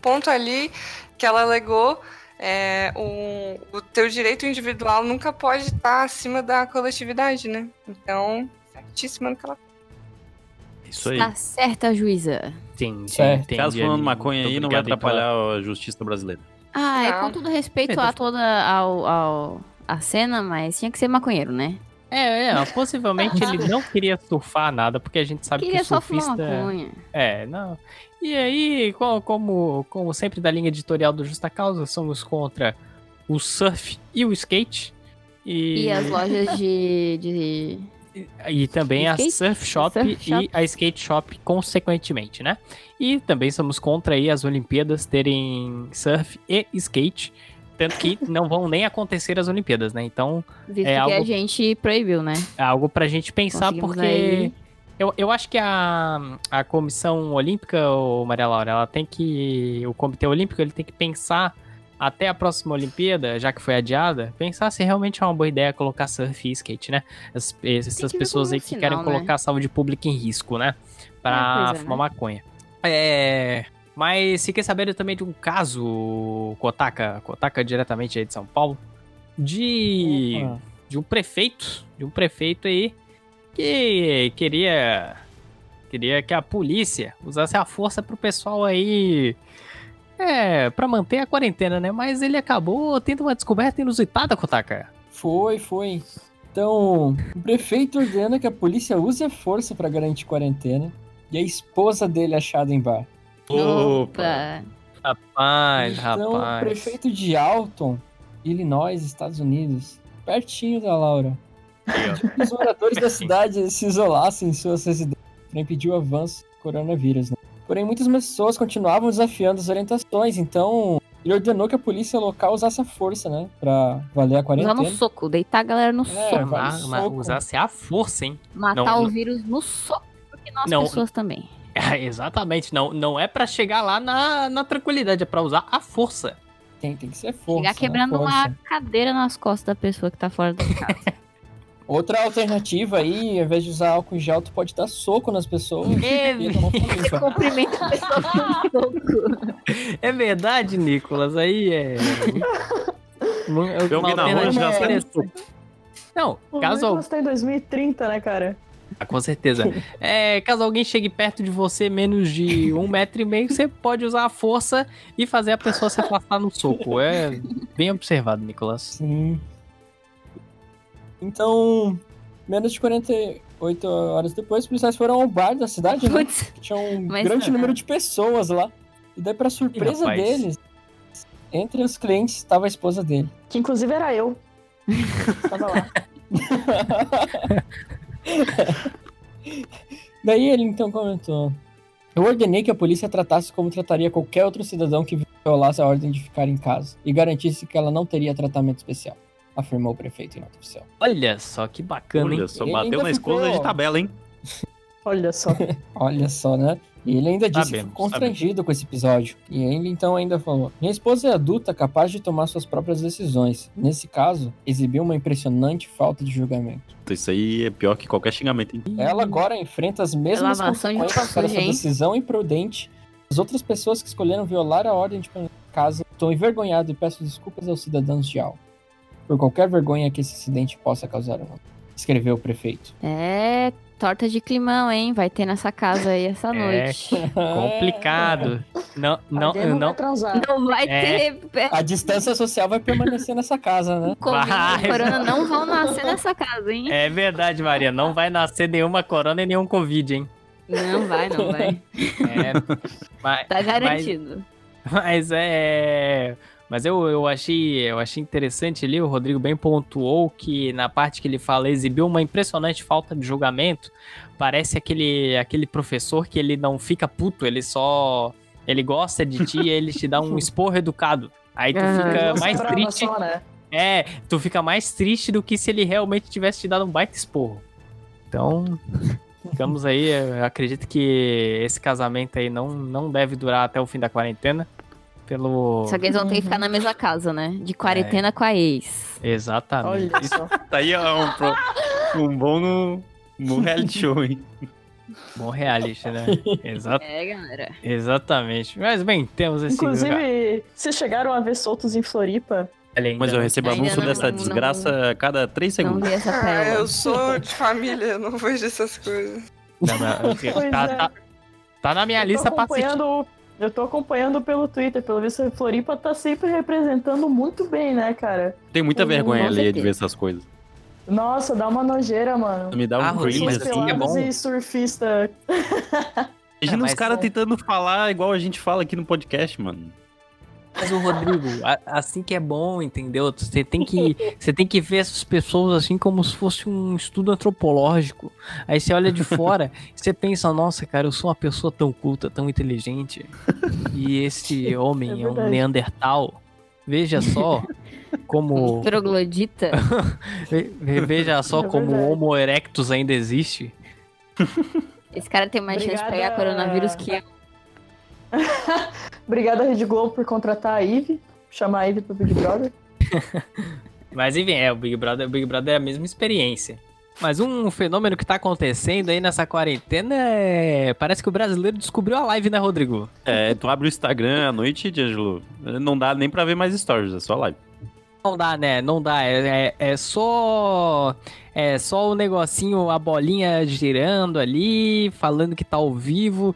ponto ali que ela alegou. É, o, o teu direito individual nunca pode estar acima da coletividade, né? Então, certíssima no que ela Isso aí. Tá certa a juíza. Entendi. Certo. entendi, Caso falando maconha aí, não vai pela- atrapalhar a justiça brasileira. Ah, é com todo respeito É, a toda ao, ao, a cena, mas tinha que ser maconheiro, né? É, é, possivelmente ele <laughs> não queria surfar nada, porque a gente sabe Queria que só o fumar surfista. maconha. É, não. E aí, co- como, como sempre da linha editorial do Justa Causa, somos contra o surf e o skate. E, E as lojas de. de... e também a Skate? surf shop, Surf shop. e a skate shop, consequentemente, né? E também somos contra aí as Olimpíadas terem surf e skate. Tanto que <laughs> não vão nem acontecer as Olimpíadas, né? Então Visto É que a algo- gente proibiu, né? é algo pra gente pensar, porque. aí. Eu, eu acho que a, a comissão olímpica, ô Maria Laura, ela tem que. O Comitê Olímpico ele tem que pensar até a próxima Olimpíada, já que foi adiada, pensar se realmente é uma boa ideia colocar surf e skate, né? As- essas ver pessoas aí que sinal, querem né? colocar a saúde pública em risco, né? Pra É, é, fumar né? maconha. É. Mas fiquei sabendo também de um caso, Kotaka, Kotaka diretamente aí de São Paulo, de de um prefeito, de um prefeito aí que queria queria que a polícia usasse a força pro pessoal aí é, para manter a quarentena, né? Mas ele acabou tendo uma descoberta inusitada, Kotaka. Foi, foi. Então, o prefeito ordena que a polícia use a força pra garantir quarentena e a esposa dele é achada em bar. Opa! Rapaz, então, o rapaz. prefeito de Alton, Illinois, Estados Unidos, pertinho da Laura, os moradores da cidade se isolassem em suas residências para impedir o avanço do coronavírus. Né? Porém, muitas pessoas continuavam desafiando as orientações, então ele ordenou que a polícia local usasse a força, né, para valer a Usar quarentena. no soco, deitar a galera no É, soco. no mas soco. usasse a força, hein? Matar Não, o não- vírus no soco. Porque nós Não. pessoas também. É, exatamente, não, não é pra chegar lá na, na tranquilidade, é pra usar a força. Tem, tem que ser força. Chegar né, quebrando força. uma cadeira nas costas da pessoa que tá fora da <laughs> casa. Outra alternativa aí, ao invés de usar álcool em gel, tu pode dar soco nas pessoas. É, Você cumprimenta a pessoa com soco. <laughs> É verdade, Nicolas, aí é. Vê alguém na rua, já. Não, O caso. Nicolas tá em 2030, né, cara? Ah, com certeza. <laughs> É, caso alguém chegue perto de você menos de um metro e meio, você pode usar a força e fazer a pessoa se afastar no soco. É bem observado, Nicolas. Sim. Então, menos de 48 horas depois, os policiais foram ao bar da cidade, né? Putz, Tinha um <laughs> grande número de pessoas lá. E daí, pra surpresa deles, entre os clientes estava a esposa dele. Que inclusive era eu. <laughs> Tava lá. <laughs> Daí ele então comentou: Eu ordenei que a polícia tratasse como trataria qualquer outro cidadão que violasse a ordem de ficar em casa e garantisse que ela não teria tratamento especial, afirmou o prefeito em nota oficial. Olha só que bacana, hein? Olha só, Ele bateu na esposa ficou- de tabela, hein? Olha só. <laughs> Olha só, né? E ele ainda disse que Sabemos, ficou constrangido com esse episódio. E ele então ainda falou: Minha esposa é adulta, capaz de tomar suas próprias decisões. Nesse caso, exibiu uma impressionante falta de julgamento. Isso aí é pior que qualquer xingamento, hein? Ela agora enfrenta as mesmas de consequências para hein? decisão imprudente. As outras pessoas que escolheram violar a ordem de casa estou envergonhado e peço desculpas aos cidadãos de Al por qualquer vergonha que esse incidente possa causar. Escreveu o prefeito. É, torta de climão, hein? Vai ter nessa casa aí essa É. noite. <laughs> Complicado. Não, não, não, não. vai transar. Não vai É. ter. A distância social vai permanecer nessa casa, né? Covid Vai. e corona não vão nascer nessa casa, hein? É verdade, Maria. Não vai nascer nenhuma corona e nenhum Covid, hein? Não vai, não vai. É. mas, Tá garantido. Mas é. Mas eu, eu, achei, eu achei interessante ali, o Rodrigo bem pontuou que na parte que ele fala exibiu uma impressionante falta de julgamento. Parece aquele, aquele professor que ele não fica puto, ele só. Ele gosta de ti e ele te dá um <laughs> esporro educado. Aí tu fica mais triste. Né? É, tu fica mais triste do que se ele realmente tivesse te dado um baita esporro. Então, ficamos aí. Eu acredito que esse casamento aí não, não deve durar até o fim da quarentena. Pelo. Só que eles vão ter que ficar na mesma casa, né? De quarentena com a ex. Exatamente. Olha só. Tá aí um, pro- um bom no, no reality show, hein? Bom realista, né? <laughs> É, galera. exatamente. Mas bem, temos esse. Inclusive, vocês chegaram a ver soltos em Floripa? Mas eu não- recebo Ainda anúncio não- dessa não- desgraça a cada três Não segundos. vi essa Ah, eu sou de família, não vejo essas coisas. Não, não, <laughs> tá, é. tá, tá na minha Eu lista pra assistir. Eu tô acompanhando pelo Twitter, pelo visto a Floripa tá sempre representando muito bem, né, cara? Tem muita vergonha ali de ver essas coisas. Nossa, dá uma nojeira, mano. Me dá um Ah, cringe, mas Os assim é pelados bom. e surfista. Imagina mas os caras é- tentando falar igual a gente fala aqui no podcast, mano. Mas o Rodrigo, assim que é bom, entendeu? Você tem que, você tem que ver essas pessoas assim como se fosse um estudo antropológico. Aí você olha de fora, e você pensa, nossa, cara, eu sou uma pessoa tão culta, tão inteligente. E esse <laughs> homem é, um verdade. Neandertal. Veja só como <laughs> Troglodita. <laughs> ve- ve- veja só É como o. Homo erectus ainda existe. Esse cara tem mais chance de pegar Obrigada. coronavírus que eu. Obrigada, Rede Globo, por contratar a Ive. Chamar a Ive pro Big Brother. <laughs> Mas enfim, é, o Big Brother, o Big Brother é a mesma experiência. Mas um fenômeno que tá acontecendo aí nessa quarentena é. Parece que o brasileiro descobriu a live, né, Rodrigo? É, tu abre o Instagram à noite, D'Angelo, não dá nem pra ver mais stories, é só live. Não dá, né? Não dá. É, é, é só. É só o negocinho, a bolinha girando ali, falando que tá ao vivo.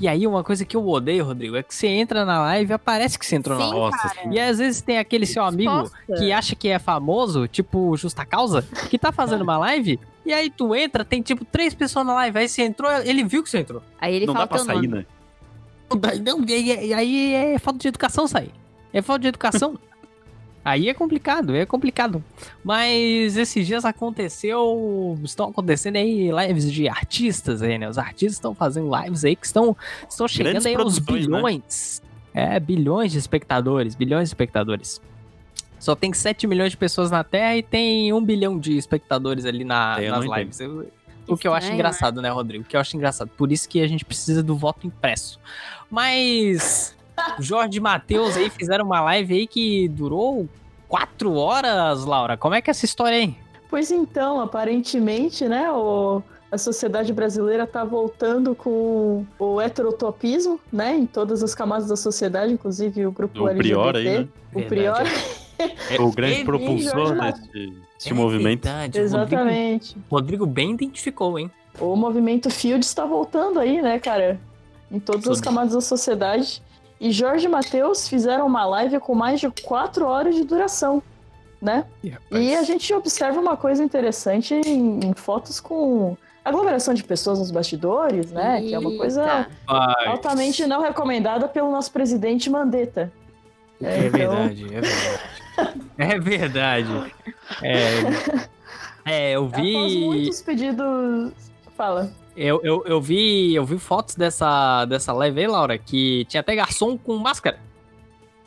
E aí, uma coisa que eu odeio, Rodrigo, é que você entra na live e aparece que você entrou na Sim, live. Nossa, E às vezes tem aquele seu amigo que acha que é famoso, tipo Justa Causa, que tá fazendo <laughs> uma live, e aí tu entra, tem tipo três pessoas na live, aí você entrou, ele viu que você entrou. Aí ele não fala dá pra sair, nome. né? Não dá- Não, e, e- e aí é falta de educação sair. É falta de educação. <laughs> aí é complicado, é complicado. Mas esses dias aconteceu. Estão acontecendo aí lives de artistas aí, né? Os artistas estão fazendo lives aí que estão, estão chegando Grandes aí aos né? bilhões. É, bilhões de espectadores, bilhões de espectadores. Só tem 7 milhões de pessoas na Terra e tem 1 bilhão de espectadores ali na, É, nas lives. Eu- o que eu acho Estranho, engraçado, né, Rodrigo? O que eu acho engraçado. Por isso que a gente precisa do voto impresso. Mas Jorge e Matheus aí fizeram uma live aí que durou quatro horas, Laura. Como é que é essa história aí? Pois então, aparentemente, né, o, a sociedade brasileira tá voltando com o heterotopismo, né, em todas as camadas da sociedade, inclusive o grupo O LGBT. Prior aí, né? O Prior, É, <laughs> O grande ele- propulsor desse, desse movimento. verdade. Rodrigo, exatamente. Rodrigo bem identificou, hein? O movimento Field está voltando aí, né, cara? Em todas as camadas da sociedade. E Jorge e Matheus fizeram uma live com mais de quatro horas de duração, né? E a gente observa uma coisa interessante em, em fotos com aglomeração de pessoas nos bastidores, né? Que é uma coisa Eita. altamente não recomendada pelo nosso presidente Mandetta. É então- verdade, é verdade. É verdade. É, <laughs> é, eu Após vi. muitos pedidos. Fala. Eu, eu, eu vi. Eu vi fotos dessa, dessa live aí, Laura, que tinha até garçom com máscara.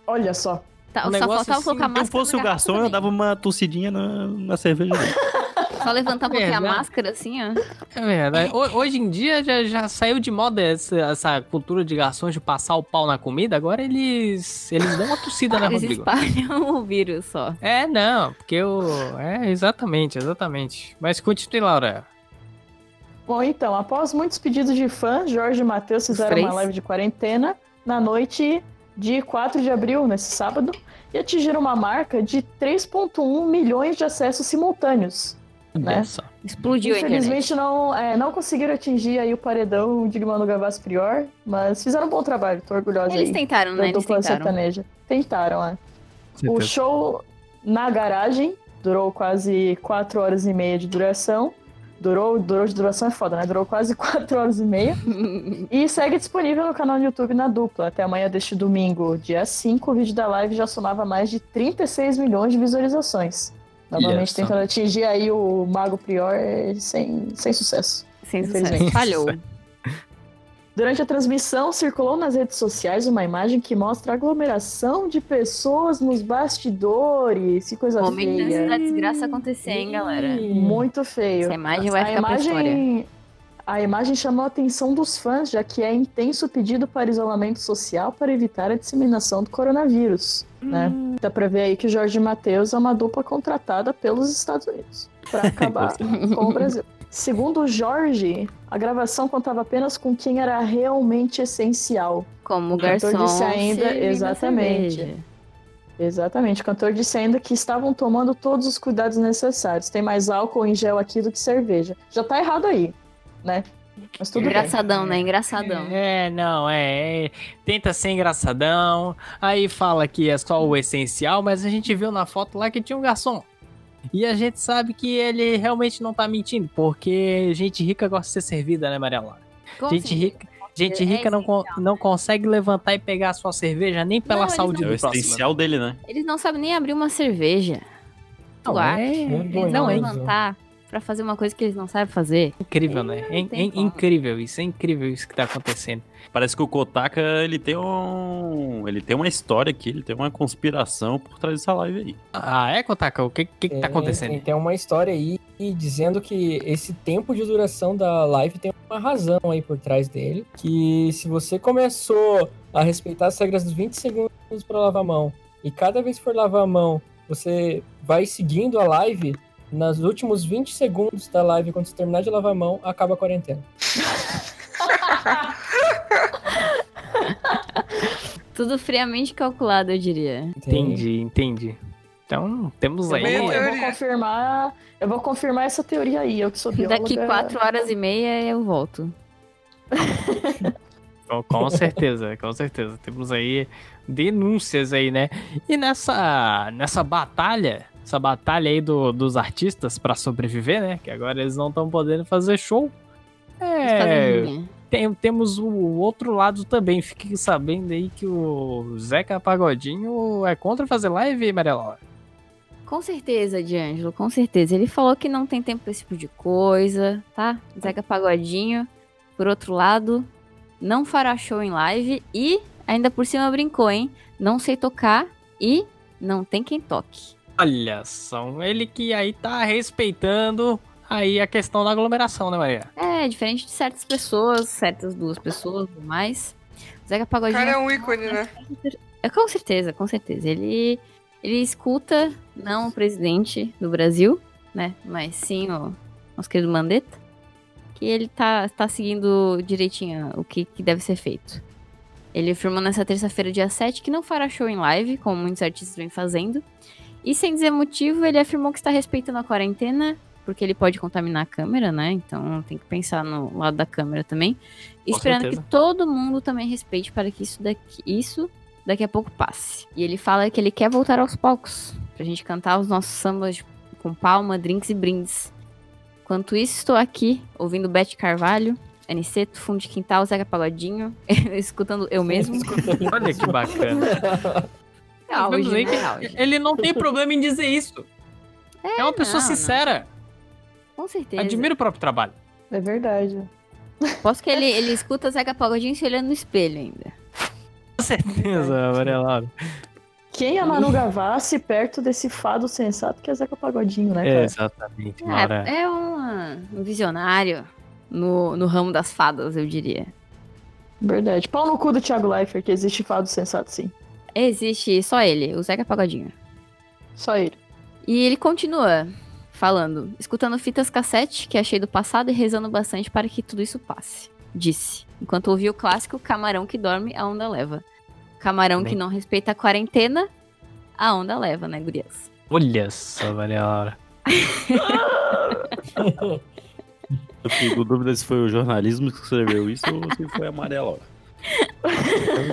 Olha só. Tá, Um só faltava assim, colocar Se eu máscara. fosse o na garçom, garrafa eu dava uma tossidinha na, na cerveja. dele. também. <laughs> Só levantar um pouquinho a máscara, assim, ó. É verdade. Ho- Hoje em dia já, já saiu de moda essa, essa cultura de garçons de passar o pau na comida. Agora eles, eles dão uma tossida, né, Eles Rodrigo? espalham o vírus só. É, não, porque eu. É, exatamente, exatamente. Mas continue, Laura. Bom, então, após muitos pedidos de fãs, Jorge e Matheus fizeram Três. uma live de quarentena na noite de 4 de abril, nesse sábado, e atingiram uma marca de 3,1 milhões de acessos simultâneos. Né? Nossa. Explodiu. Infelizmente não, é, não conseguiram atingir aí o paredão de Mano Gavassi Prior, mas fizeram um bom trabalho, tô orgulhosa Eles aí tentaram, né? Eles tentaram. sertaneja. Tentaram, é. O show na garagem durou quase 4 horas e meia de duração. Durou, durou de duração é foda, né? Durou quase <laughs> 4 horas e meia. E segue disponível no canal do YouTube na dupla. Até amanhã deste domingo, dia 5, o vídeo da live já somava mais de 36 milhões de visualizações. Novamente Yes. tentando atingir aí o Mago Prior eh, sem, sem sucesso. Sem sucesso. Falhou. <laughs> Durante a transmissão, circulou nas redes sociais uma imagem que mostra a aglomeração de pessoas nos bastidores. Que coisa Momento antes feia. da desgraça acontecer, hein, galera? Muito feio. Essa imagem vai a ficar pra história. imagem, a imagem chamou a atenção dos fãs, já que é intenso pedido para isolamento social para evitar a disseminação do coronavírus. Né? Hum. Dá pra ver aí que o Jorge Matheus é uma dupla contratada pelos Estados Unidos para <laughs> acabar com o Brasil. Segundo o Jorge, a gravação contava apenas com quem era realmente essencial. Como o cantor garçom. disse ainda- servindo a exatamente. Exatamente, o cantor disse ainda que estavam tomando todos os cuidados necessários. Tem mais álcool em gel aqui do que cerveja. Já tá errado aí, né? Mas tudo bem. Engraçadão, né? Engraçadão. É, não, é, é. Tenta ser engraçadão. Aí fala que é só o essencial, mas a gente viu na foto lá que tinha um garçom. E a gente sabe que ele realmente não tá mentindo, porque gente rica gosta de ser servida, né, Maria Laura? Com Gente certeza. rica, gente É rica não, con- não consegue levantar e pegar a sua cerveja nem pela Não, saúde É o do próximo. essencial dele, né? Eles não sabem nem abrir uma cerveja. Não, Tu acha? é, Eles não, é levantar pra fazer uma coisa que eles não sabem fazer. incrível, né? É, é incrível isso, é incrível isso que tá acontecendo. Parece que o Kotaka, ele tem um... Ele tem uma história aqui, ele tem uma conspiração por trás dessa live aí. Ah, é, Kotaka? O que, que, que tá acontecendo? Tem, tem uma história aí dizendo que esse tempo de duração da live tem uma razão aí por trás dele. Que se você começou a respeitar as regras dos 20 segundos para lavar a mão, e cada vez que for lavar a mão, você vai seguindo a live, nos últimos 20 segundos da live, quando você terminar de lavar a mão, acaba a quarentena. <laughs> Tudo friamente calculado, eu diria. Entendi, entendi. Então, temos aí. Meio Eu vou confirmar, eu vou confirmar essa teoria aí, eu que sou bióloga. Daqui quatro horas e meia eu volto. <laughs> Com, com certeza, com certeza. Temos aí denúncias aí, né? E nessa, nessa batalha, essa batalha aí do- dos artistas pra sobreviver, né? Que agora eles não estão podendo fazer show. É, tem- temos o outro lado também. Fiquei sabendo aí que o Zeca Pagodinho é contra fazer live, Maria Laura. Com certeza, D'Angelo, com certeza. Ele falou que não tem tempo pra esse tipo de coisa, tá? Zeca Pagodinho, por outro lado, não fará show em live e ainda por cima brincou, hein? Não sei tocar e não tem quem toque. Olha só, ele que aí tá respeitando aí a questão da aglomeração, né, Maria? É, diferente de certas pessoas, certas duas pessoas ou mais. Zeca O Pagodinho. cara é um ícone, né? É, com certeza, com certeza. Ele, ele escuta, não o presidente do Brasil, né? Mas sim o nosso querido Mandetta. Que ele tá, tá seguindo direitinho o que, que deve ser feito. Ele afirmou nessa terça-feira, dia 7, que não fará show em live, como muitos artistas vêm fazendo. E sem dizer motivo, ele afirmou que está respeitando a quarentena, porque ele pode contaminar a câmera, né? Então tem que pensar no lado da câmera também. Esperando certeza. que todo mundo também respeite para que isso daqui, isso daqui a pouco passe. E ele fala que ele quer voltar aos palcos, pra gente cantar os nossos sambas com palma, drinks e brindes. Enquanto isso, estou aqui, ouvindo Beth Carvalho, Aniceto, Fundo de Quintal, Zeca Pagodinho, <laughs> escutando eu mesmo. Olha que bacana. <laughs> É auge, né? que É auge. ele não tem problema em dizer isso. É, uma pessoa não, não. sincera. Com certeza. Admira o próprio trabalho. É verdade. Posso que ele, ele escuta Zeca Pagodinho se olhando no espelho ainda. Com certeza, Maria Laura. Quem é Manu Gavassi perto desse fado sensato que é Zeca Pagodinho, né, cara? Exatamente, Laura. É, é uma- um visionário no, no ramo das fadas, eu diria. Verdade. Pau no cu do Thiago Leifert, que existe fado sensato, sim. Existe só ele, o Zeca Pagodinho. Só ele. E ele continua falando, escutando fitas cassete que achei do passado e rezando bastante para que tudo isso passe. Disse, enquanto ouvia o clássico Camarão que dorme, a onda leva. Camarão Bem- que não respeita a quarentena, a onda leva, né, gurias? Olha só, Maria Laura. <laughs> Eu fico com dúvida se foi o jornalismo que escreveu isso ou se foi a Maria Laura.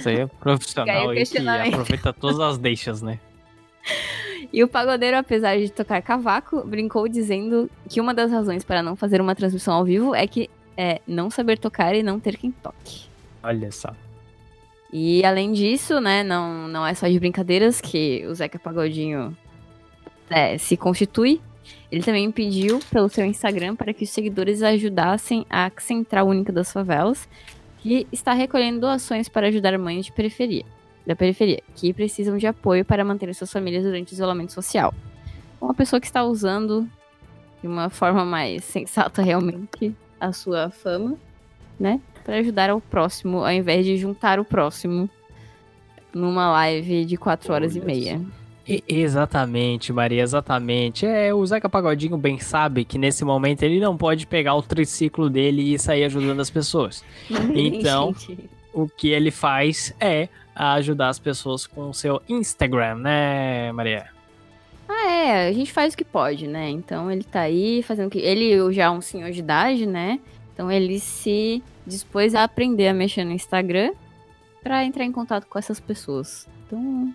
Aí um profissional aí que aproveita todas as deixas, né? E o pagodeiro, apesar de tocar cavaco, brincou dizendo que uma das razões para não fazer uma transmissão ao vivo é que é não saber tocar e não ter quem toque. Olha só. E além disso, né, não, não é só de brincadeiras que o Zeca Pagodinho é, se constitui. Ele também pediu pelo seu Instagram para que os seguidores ajudassem a Central Única das Favelas, que está recolhendo doações para ajudar mães de periferia, da periferia, que precisam de apoio para manter suas famílias durante o isolamento social. Uma pessoa que está usando de uma forma mais <laughs> sensata realmente a sua fama, né? Para ajudar ao próximo, ao invés de juntar o próximo numa live de 4 horas e Olha meia. E- exatamente, Maria, exatamente. É, o Zeca Pagodinho bem sabe que nesse momento ele não pode pegar o triciclo dele e sair ajudando as pessoas. Então- O que ele faz é ajudar as pessoas com o seu Instagram, né, Maria? Ah, é, a gente faz o que pode, né? Então ele tá aí fazendo o que. Ele já é um senhor de idade, né? Então ele se dispôs a aprender a mexer no Instagram pra entrar em contato com essas pessoas. Então,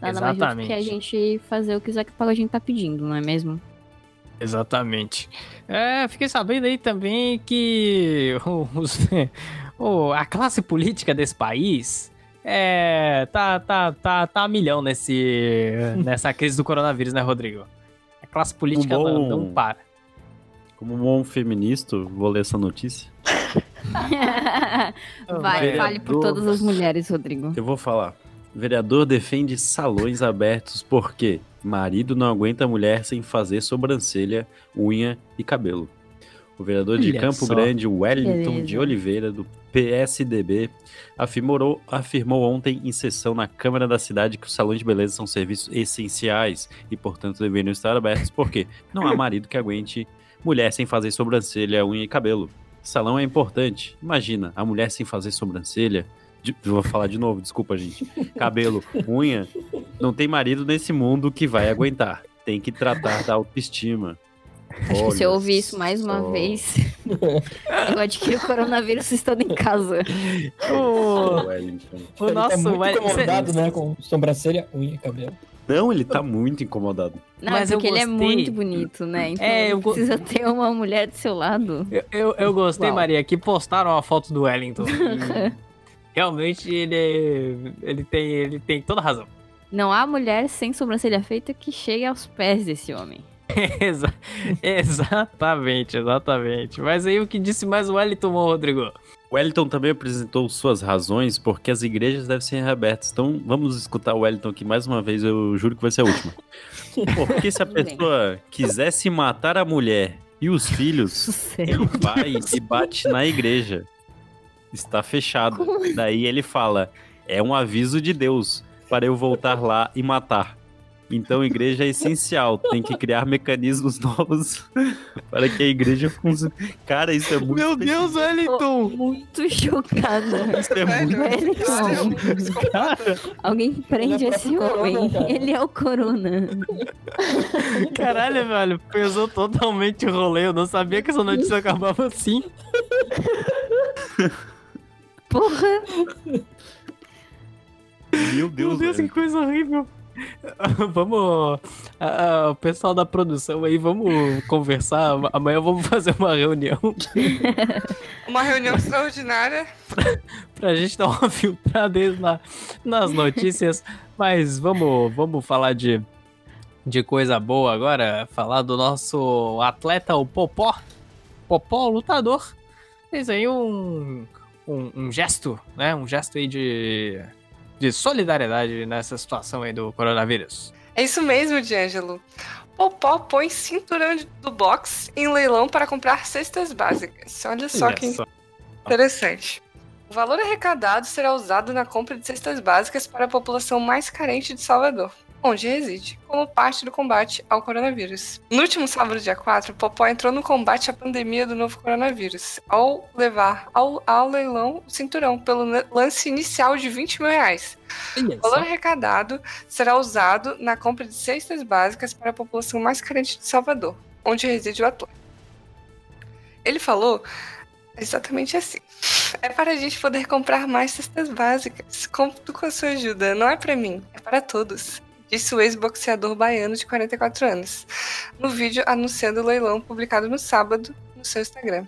Nada mais justo Exatamente. que a gente fazer o que o Zac Pagodinho tá pedindo, não é mesmo? Exatamente. É, fiquei sabendo aí também que os- <laughs> o- a classe política desse país é, tá, tá, tá, tá a milhão nesse, <laughs> nessa crise do coronavírus, né, Rodrigo? A classe política Um bom- não, não para. Como um bom feminista, vou ler essa notícia. <laughs> Vai, É, fale por todas as mulheres, Rodrigo. Eu vou falar. Vereador defende salões abertos porque marido não aguenta mulher sem fazer sobrancelha, unha e cabelo. O vereador de Olha Campo só. Grande, Wellington Beleza. de Oliveira, do PSDB, afirmou, afirmou ontem em sessão na Câmara da cidade que os salões de beleza são serviços essenciais e, portanto, deveriam estar abertos porque não há marido que aguente mulher sem fazer sobrancelha, unha e cabelo. Salão é importante. Imagina, a mulher sem fazer sobrancelha. De- vou falar de novo, desculpa, gente. Cabelo, unha. Não tem marido nesse mundo que vai aguentar. Tem que tratar da autoestima. Acho que se eu Olha ouvir isso mais uma só. vez, <laughs> eu adquiri o coronavírus estando em casa. O, Wellington. o Ele nosso tá muito incomodado, né? Com sobrancelha, unha e cabelo. Não, ele tá muito incomodado. Não, Mas é porque ele é muito bonito, né? Então É, eu go- precisa ter uma mulher do seu lado. Eu, eu, eu gostei, Uau. Maria, que postaram a foto do Wellington. <laughs> Realmente ele, é- ele, tem, ele tem toda razão. Não há mulher sem sobrancelha feita que chegue aos pés desse homem. <laughs> Exa- exatamente, exatamente. Mas aí o que disse mais o Wellington, Rodrigo? Wellington também apresentou suas razões porque as igrejas devem ser reabertas. Então vamos escutar o Wellington aqui mais uma vez, eu juro que vai ser a última. <laughs> Porque se a pessoa quisesse matar a mulher e os filhos, <laughs> ele vai e bate na igreja. Está fechado. Daí ele fala: é um aviso de Deus para eu voltar lá e matar. Então, igreja é essencial. Tem que criar mecanismos <laughs> novos para que a igreja funcione. Cara, isso é muito. Meu Deus, Wellington! Muito chocada. <laughs> Isso é muito. Wellington, Cara, alguém prende é esse homem. corona. Ele é o corona. caralho, velho. Pesou totalmente o rolê. Eu não sabia que essa notícia acabava assim. <laughs> Porra. Meu Meu Deus, Deus, que coisa horrível. <laughs> Vamos. ah, ah, o pessoal da produção aí, vamos conversar. Amanhã vamos fazer uma reunião <laughs> Uma reunião extraordinária. pra gente dar uma <laughs> filtrada na, nas notícias. Mas vamos, vamos falar de, de coisa boa agora. Falar do nosso atleta, o Popó. Popó, lutador. Fez aí um, um, um gesto, né? Um gesto aí de, de solidariedade nessa situação aí do coronavírus. É isso mesmo, D'Angelo. Popó põe cinturão de- do box em leilão para comprar cestas básicas. Olha só Olha que só. interessante. O valor arrecadado será usado na compra de cestas básicas para a população mais carente de Salvador, onde reside, como parte do combate ao coronavírus. No último sábado, dia 4, Popó entrou no combate à pandemia do novo coronavírus, ao levar ao, ao leilão o cinturão pelo lance inicial de 20 mil reais. O valor arrecadado será usado na compra de cestas básicas para a população mais carente de Salvador, onde reside o atleta. Ele falou exatamente assim. É para a gente poder comprar mais cestas básicas. Conto com a sua ajuda. Não é para mim, é para todos. Disse o ex-boxeador baiano de 44 anos, no vídeo anunciando o leilão publicado no sábado no seu Instagram.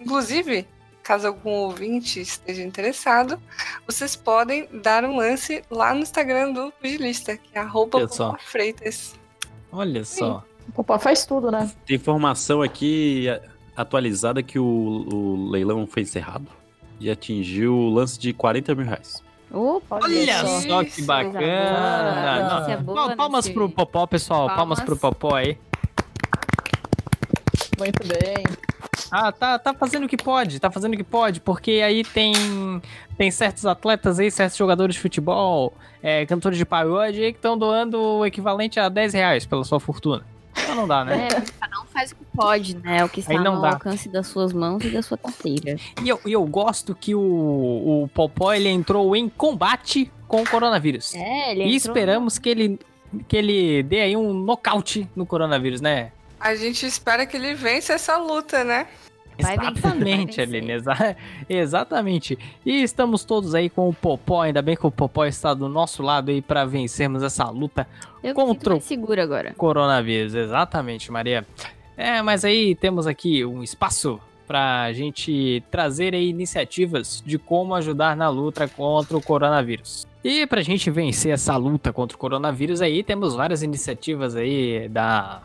Inclusive, caso algum ouvinte esteja interessado, vocês podem dar um lance lá no Instagram do pugilista, que é arroba só. Freitas. Olha só. O Popó faz tudo, né? Tem informação aqui atualizada que o, o leilão foi encerrado e atingiu o lance de 40 mil reais. Opa, Olha só. só que bacana. Não, boa palmas pro Popó, pessoal. Palmas. Palmas. pro Popó aí. Muito bem. Ah, tá, tá fazendo o que pode, tá fazendo o que pode, porque aí tem, tem certos atletas aí, certos jogadores de futebol, é, cantores de pagode aí que estão doando o equivalente a 10 reais pela sua fortuna. Então não dá, né? É, cada um faz o que pode, né? O que está no dá. alcance das suas mãos e da sua carteira. E eu, e eu gosto que o, o Popó ele entrou em combate com o coronavírus. É, ele e entrou- esperamos que ele, que ele dê aí um nocaute no coronavírus, né? A gente espera que ele vença essa luta, né? Exatamente. Aline. exa- exatamente. E estamos todos aí com o Popó. Ainda bem que o Popó está do nosso lado aí para vencermos essa luta Eu Contra o- segura agora. coronavírus. Exatamente, Maria. É, mas aí temos aqui um espaço pra gente trazer aí iniciativas de como ajudar na luta contra o coronavírus. E pra gente vencer essa luta contra o coronavírus aí, temos várias iniciativas aí da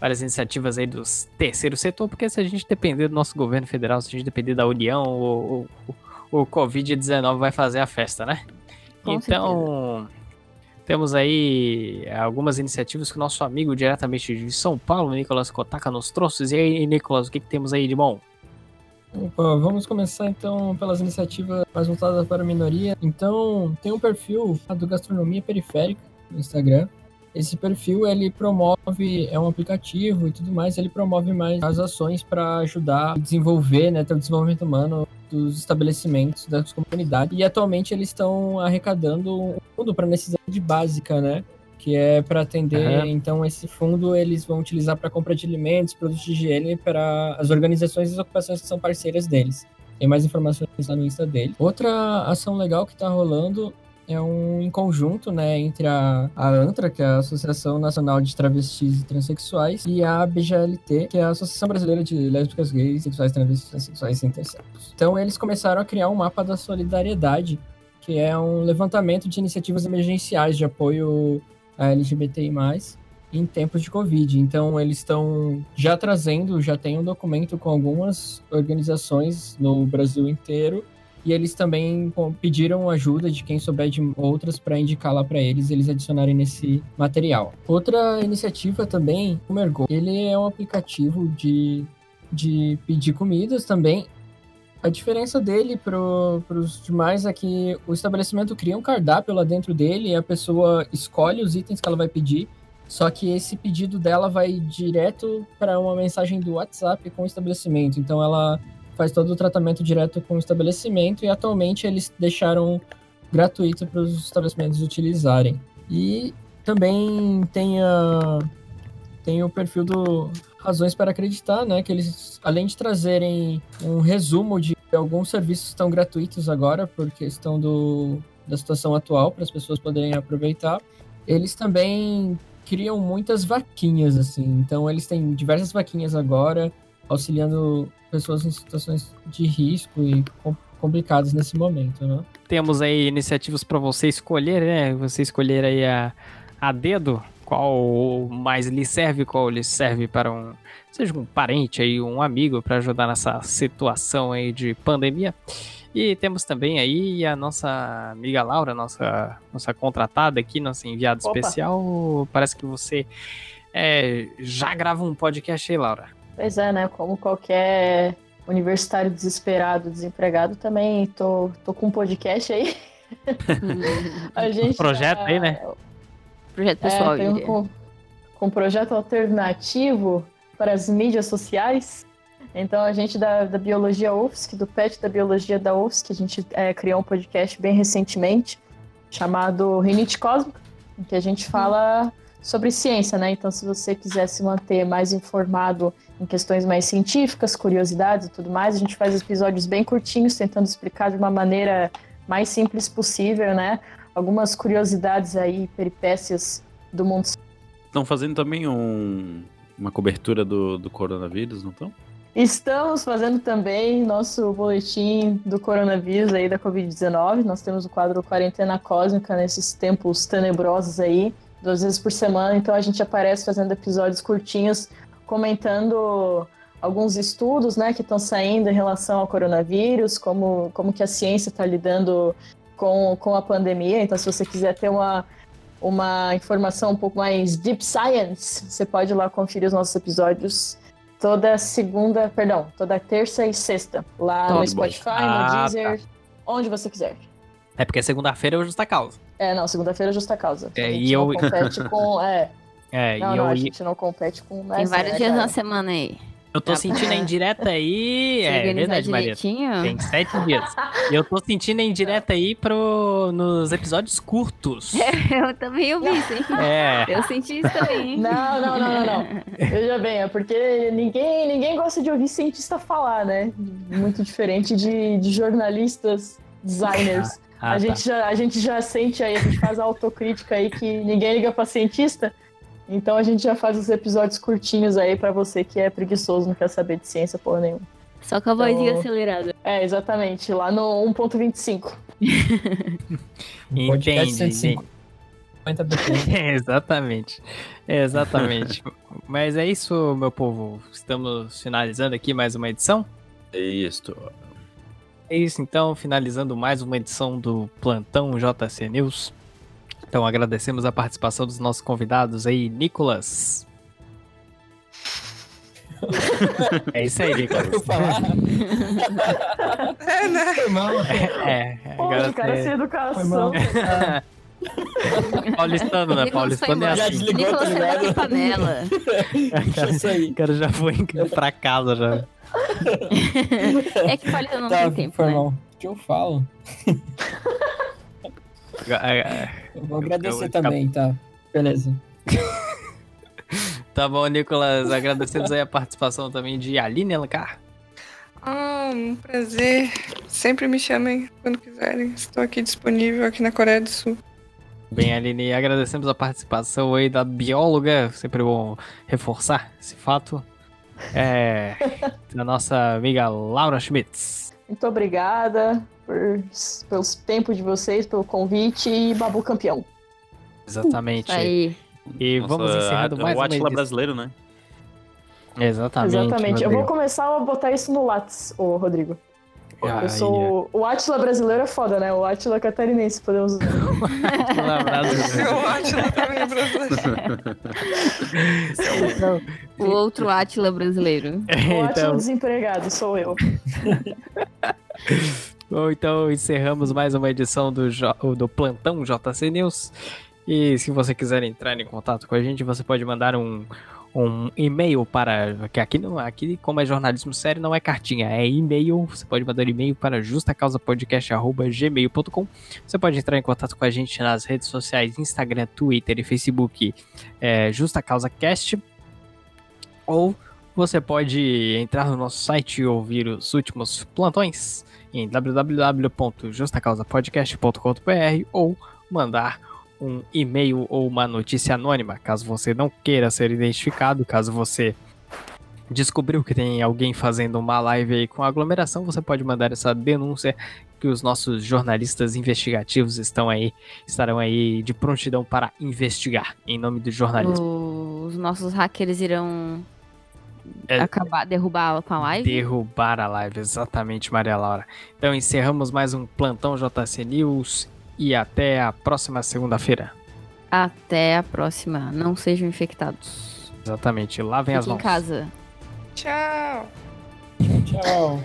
várias iniciativas aí do terceiro setor, porque se a gente depender do nosso governo federal, se a gente depender da União, o, o, o Covid-19 vai fazer a festa, né? Com então, temos aí algumas iniciativas que o nosso amigo diretamente de São Paulo, Nicolas Kotaka, nos trouxe. E aí, Nicolas, o que, que temos aí de bom? Opa, vamos começar então pelas iniciativas mais voltadas para a minoria. Então, tem um perfil do Gastronomia Periférica no Instagram. Esse perfil ele promove, é um aplicativo e tudo mais, ele promove mais as ações para ajudar a desenvolver, né, ter o desenvolvimento humano dos estabelecimentos, das comunidades. E atualmente eles estão arrecadando um fundo para necessidade básica, né? Que é para atender. Aham. Então, esse fundo eles vão utilizar para compra de alimentos, produtos de higiene para as organizações e as ocupações que são parceiras deles. Tem mais informações lá no Insta dele. Outra ação legal que tá rolando é um em conjunto, né, entre a, a ANTRA, que é a Associação Nacional de Travestis e Transsexuais, e a BGLT, que é a Associação Brasileira de Lésbicas, Gays, Sexuais, Travestis, Transsexuais e Intersexos. Então, eles começaram a criar um mapa da solidariedade, que é um levantamento de iniciativas emergenciais de apoio a LGBTI+, em tempos de Covid. Então, eles estão já trazendo, já tem um documento com algumas organizações no Brasil inteiro, e eles também pediram ajuda de quem souber de outras para indicar lá para eles, eles adicionarem nesse material. Outra iniciativa também, o Mergo, ele é um aplicativo de, de pedir comidas também. A diferença dele para os demais é que o estabelecimento cria um cardápio lá dentro dele e a pessoa escolhe os itens que ela vai pedir. Só que esse pedido dela vai direto para uma mensagem do WhatsApp com o estabelecimento. Então ela faz todo o tratamento direto com o estabelecimento e atualmente eles deixaram gratuito para os estabelecimentos utilizarem. E também tem, a, tem o perfil do Razões para Acreditar, né? Que eles, além de trazerem um resumo de alguns serviços que estão gratuitos agora, por questão do, da situação atual, para as pessoas poderem aproveitar, eles também criam muitas vaquinhas, assim. Então eles têm diversas vaquinhas agora, auxiliando pessoas em situações de risco e com- complicadas nesse momento, né? Temos aí iniciativas para você escolher, né? Você escolher aí a, a dedo qual mais lhe serve, qual lhe serve para um, seja um parente aí, um amigo para ajudar nessa situação aí de pandemia. E temos também aí a nossa amiga Laura, nossa, nossa contratada aqui, nossa enviada Opa. especial. Parece que você é, já grava um podcast aí, Laura. Pois é, né? Como qualquer universitário desesperado, desempregado, também tô, tô com um podcast aí. <laughs> A gente projeto tá- aí, né? Projeto pessoal, é, um, diria. com, com um projeto alternativo para as mídias sociais. Então, a gente da, da Biologia UFSC, do PET da Biologia da UFSC, a gente é, criou um podcast bem recentemente chamado Rinite Cósmica, em que a gente fala sobre ciência, né? Então, se você quiser se manter mais informado em questões mais científicas, curiosidades e tudo mais, a gente faz episódios bem curtinhos, tentando explicar de uma maneira mais simples possível, né? Algumas curiosidades aí, peripécias do mundo Estão fazendo também um- uma cobertura do, do coronavírus, não estão? Estamos fazendo também nosso boletim do coronavírus aí da Covid-19. Nós temos o quadro Quarentena Cósmica nesses tempos tenebrosos aí, duas vezes por semana. Então a gente aparece fazendo episódios curtinhos, comentando alguns estudos, né, que estão saindo em relação ao coronavírus, como, como que a ciência está lidando com, com a pandemia. Então se você quiser ter uma uma informação um pouco mais deep science, você pode ir lá conferir os nossos episódios toda segunda, perdão, toda terça e sexta, lá Top. no Spotify, Ah, no Deezer, onde você quiser. É porque segunda-feira é o Justa Causa. É, não, segunda-feira é justa causa. É, e eu- compete com. É, É, não, e não, eu a gente não compete com. Tem essa, vários né, dias cara? na semana aí. Eu tô sentindo a indireta aí. <laughs> Se É organizar verdade, Maria. Tem sete dias. E eu tô sentindo a indireta aí pro, nos episódios curtos. <laughs> Eu também ouvi isso, hein? <laughs> É. Eu senti isso também. hein? Não, não, não, não, não. Veja bem, é porque ninguém, ninguém gosta de ouvir cientista falar, né? Muito diferente de, de jornalistas, designers. Ah, a, gente já, a gente já sente aí, a gente faz a autocrítica aí que ninguém liga pra cientista. Então a gente já faz os episódios curtinhos aí pra você que é preguiçoso, não quer saber de ciência porra nenhuma. Só com a vozinha Então- acelerada. É, exatamente, lá no 1.25. <laughs> Podcast Entendi, 105. 50 BPM. É, exatamente. Exatamente. <laughs> Mas é isso, meu povo. Estamos finalizando aqui mais uma edição. É isso. É isso, então, finalizando mais uma edição do Plantão JC News. Então, agradecemos a participação dos nossos convidados aí, Nicolas. <laughs> é isso aí, Nicolas. É, né? Foi mal. É, é, Pô, agora cara, é- sem Foi educação. mal. <laughs> Paulistano, né? Paulistano é embora. Já assim. desligou, Nicolas tá foi na panela. Deixa <laughs> isso aí. O cara já foi pra casa já. É que falha não Tá, tem tempo, foi né? mal. O que eu falo? É, Eu vou agradecer também, tá? Beleza. <laughs> Tá bom, Nicolas. Agradecemos aí a participação também de Aline Alencar. Ah, um prazer. Sempre me chamem quando quiserem. Estou aqui disponível aqui na Coreia do Sul. Bem, Aline, agradecemos a participação aí da bióloga, sempre bom reforçar esse fato. É, <laughs> da nossa amiga Laura Schmitz. Muito obrigada por, pelos tempos de vocês, pelo convite e Babu campeão. Exatamente. Aí. E Nossa, vamos encerrando a- mais O uma Atila brasileiro, né? Exatamente. Exatamente. Eu vou Rodrigo. começar a botar isso no Lattes, ô Rodrigo. Ai, Eu sou. O Atila brasileiro é foda, né? O Atila catarinense, podemos. <laughs> <laughs> Atila brasileiro. Acho que também é brasileiro. O outro Átila brasileiro. O Atila então, desempregado, sou eu. <laughs> Bom, então encerramos mais uma edição do, do Plantão JC News. E se você quiser entrar em contato com a gente, você pode mandar um, um e-mail para. Que aqui, não, aqui, como é jornalismo sério, não é cartinha, é e-mail. Você pode mandar e-mail para justacausapodcast.gmail.com. Você pode entrar em contato com a gente nas redes sociais, Instagram, Twitter e Facebook, é, Justa Causa Cast. Ou você pode entrar no nosso site e ouvir os últimos plantões em www.justacausapodcast.com.br ou mandar um e-mail ou uma notícia anônima, caso você não queira ser identificado, caso você descobriu que tem alguém fazendo uma live aí com aglomeração, você pode mandar essa denúncia que os nossos jornalistas investigativos estão aí, estarão aí de prontidão para investigar em nome do jornalismo. Os nossos hackers irão É- acabar, derrubar com a live. Derrubar a live, exatamente, Maria Laura. Então encerramos mais um plantão JC News e até a próxima segunda-feira. Até a próxima. Não sejam infectados. Exatamente, lavem as Fiquem em mãos. casa. Tchau, tchau.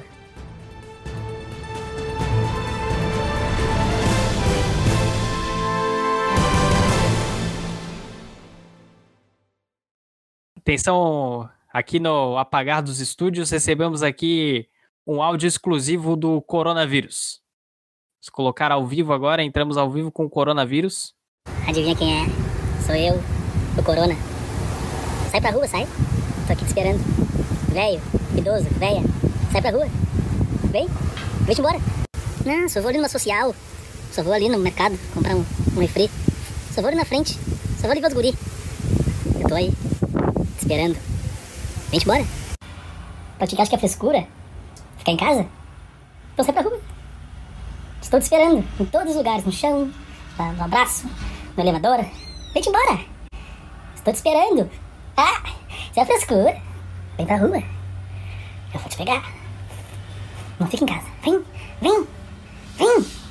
Atenção, aqui no Apagar dos Estúdios recebemos aqui um áudio exclusivo do coronavírus. Vamos colocar ao vivo agora, entramos ao vivo com o coronavírus. Adivinha quem é? Sou eu, o Corona. Sai pra rua, sai. Tô aqui te esperando. Velho, idoso, véia. Sai pra rua. Vem, vem-te embora. Não, só vou ali numa social. Só vou ali no mercado comprar um, um refri. Só vou ali na frente. Só vou ali ver os guri. Eu tô aí, te esperando. Vem-te embora. Pra te acha que é frescura? Ficar em casa? Então sai pra rua. Estou te esperando, em todos os lugares, no chão, no no abraço, no elevador. Vem-te embora. Estou te esperando. Ah, se é frescura, vem pra rua. Eu vou te pegar. Não fica em casa. Vem, vem, vem.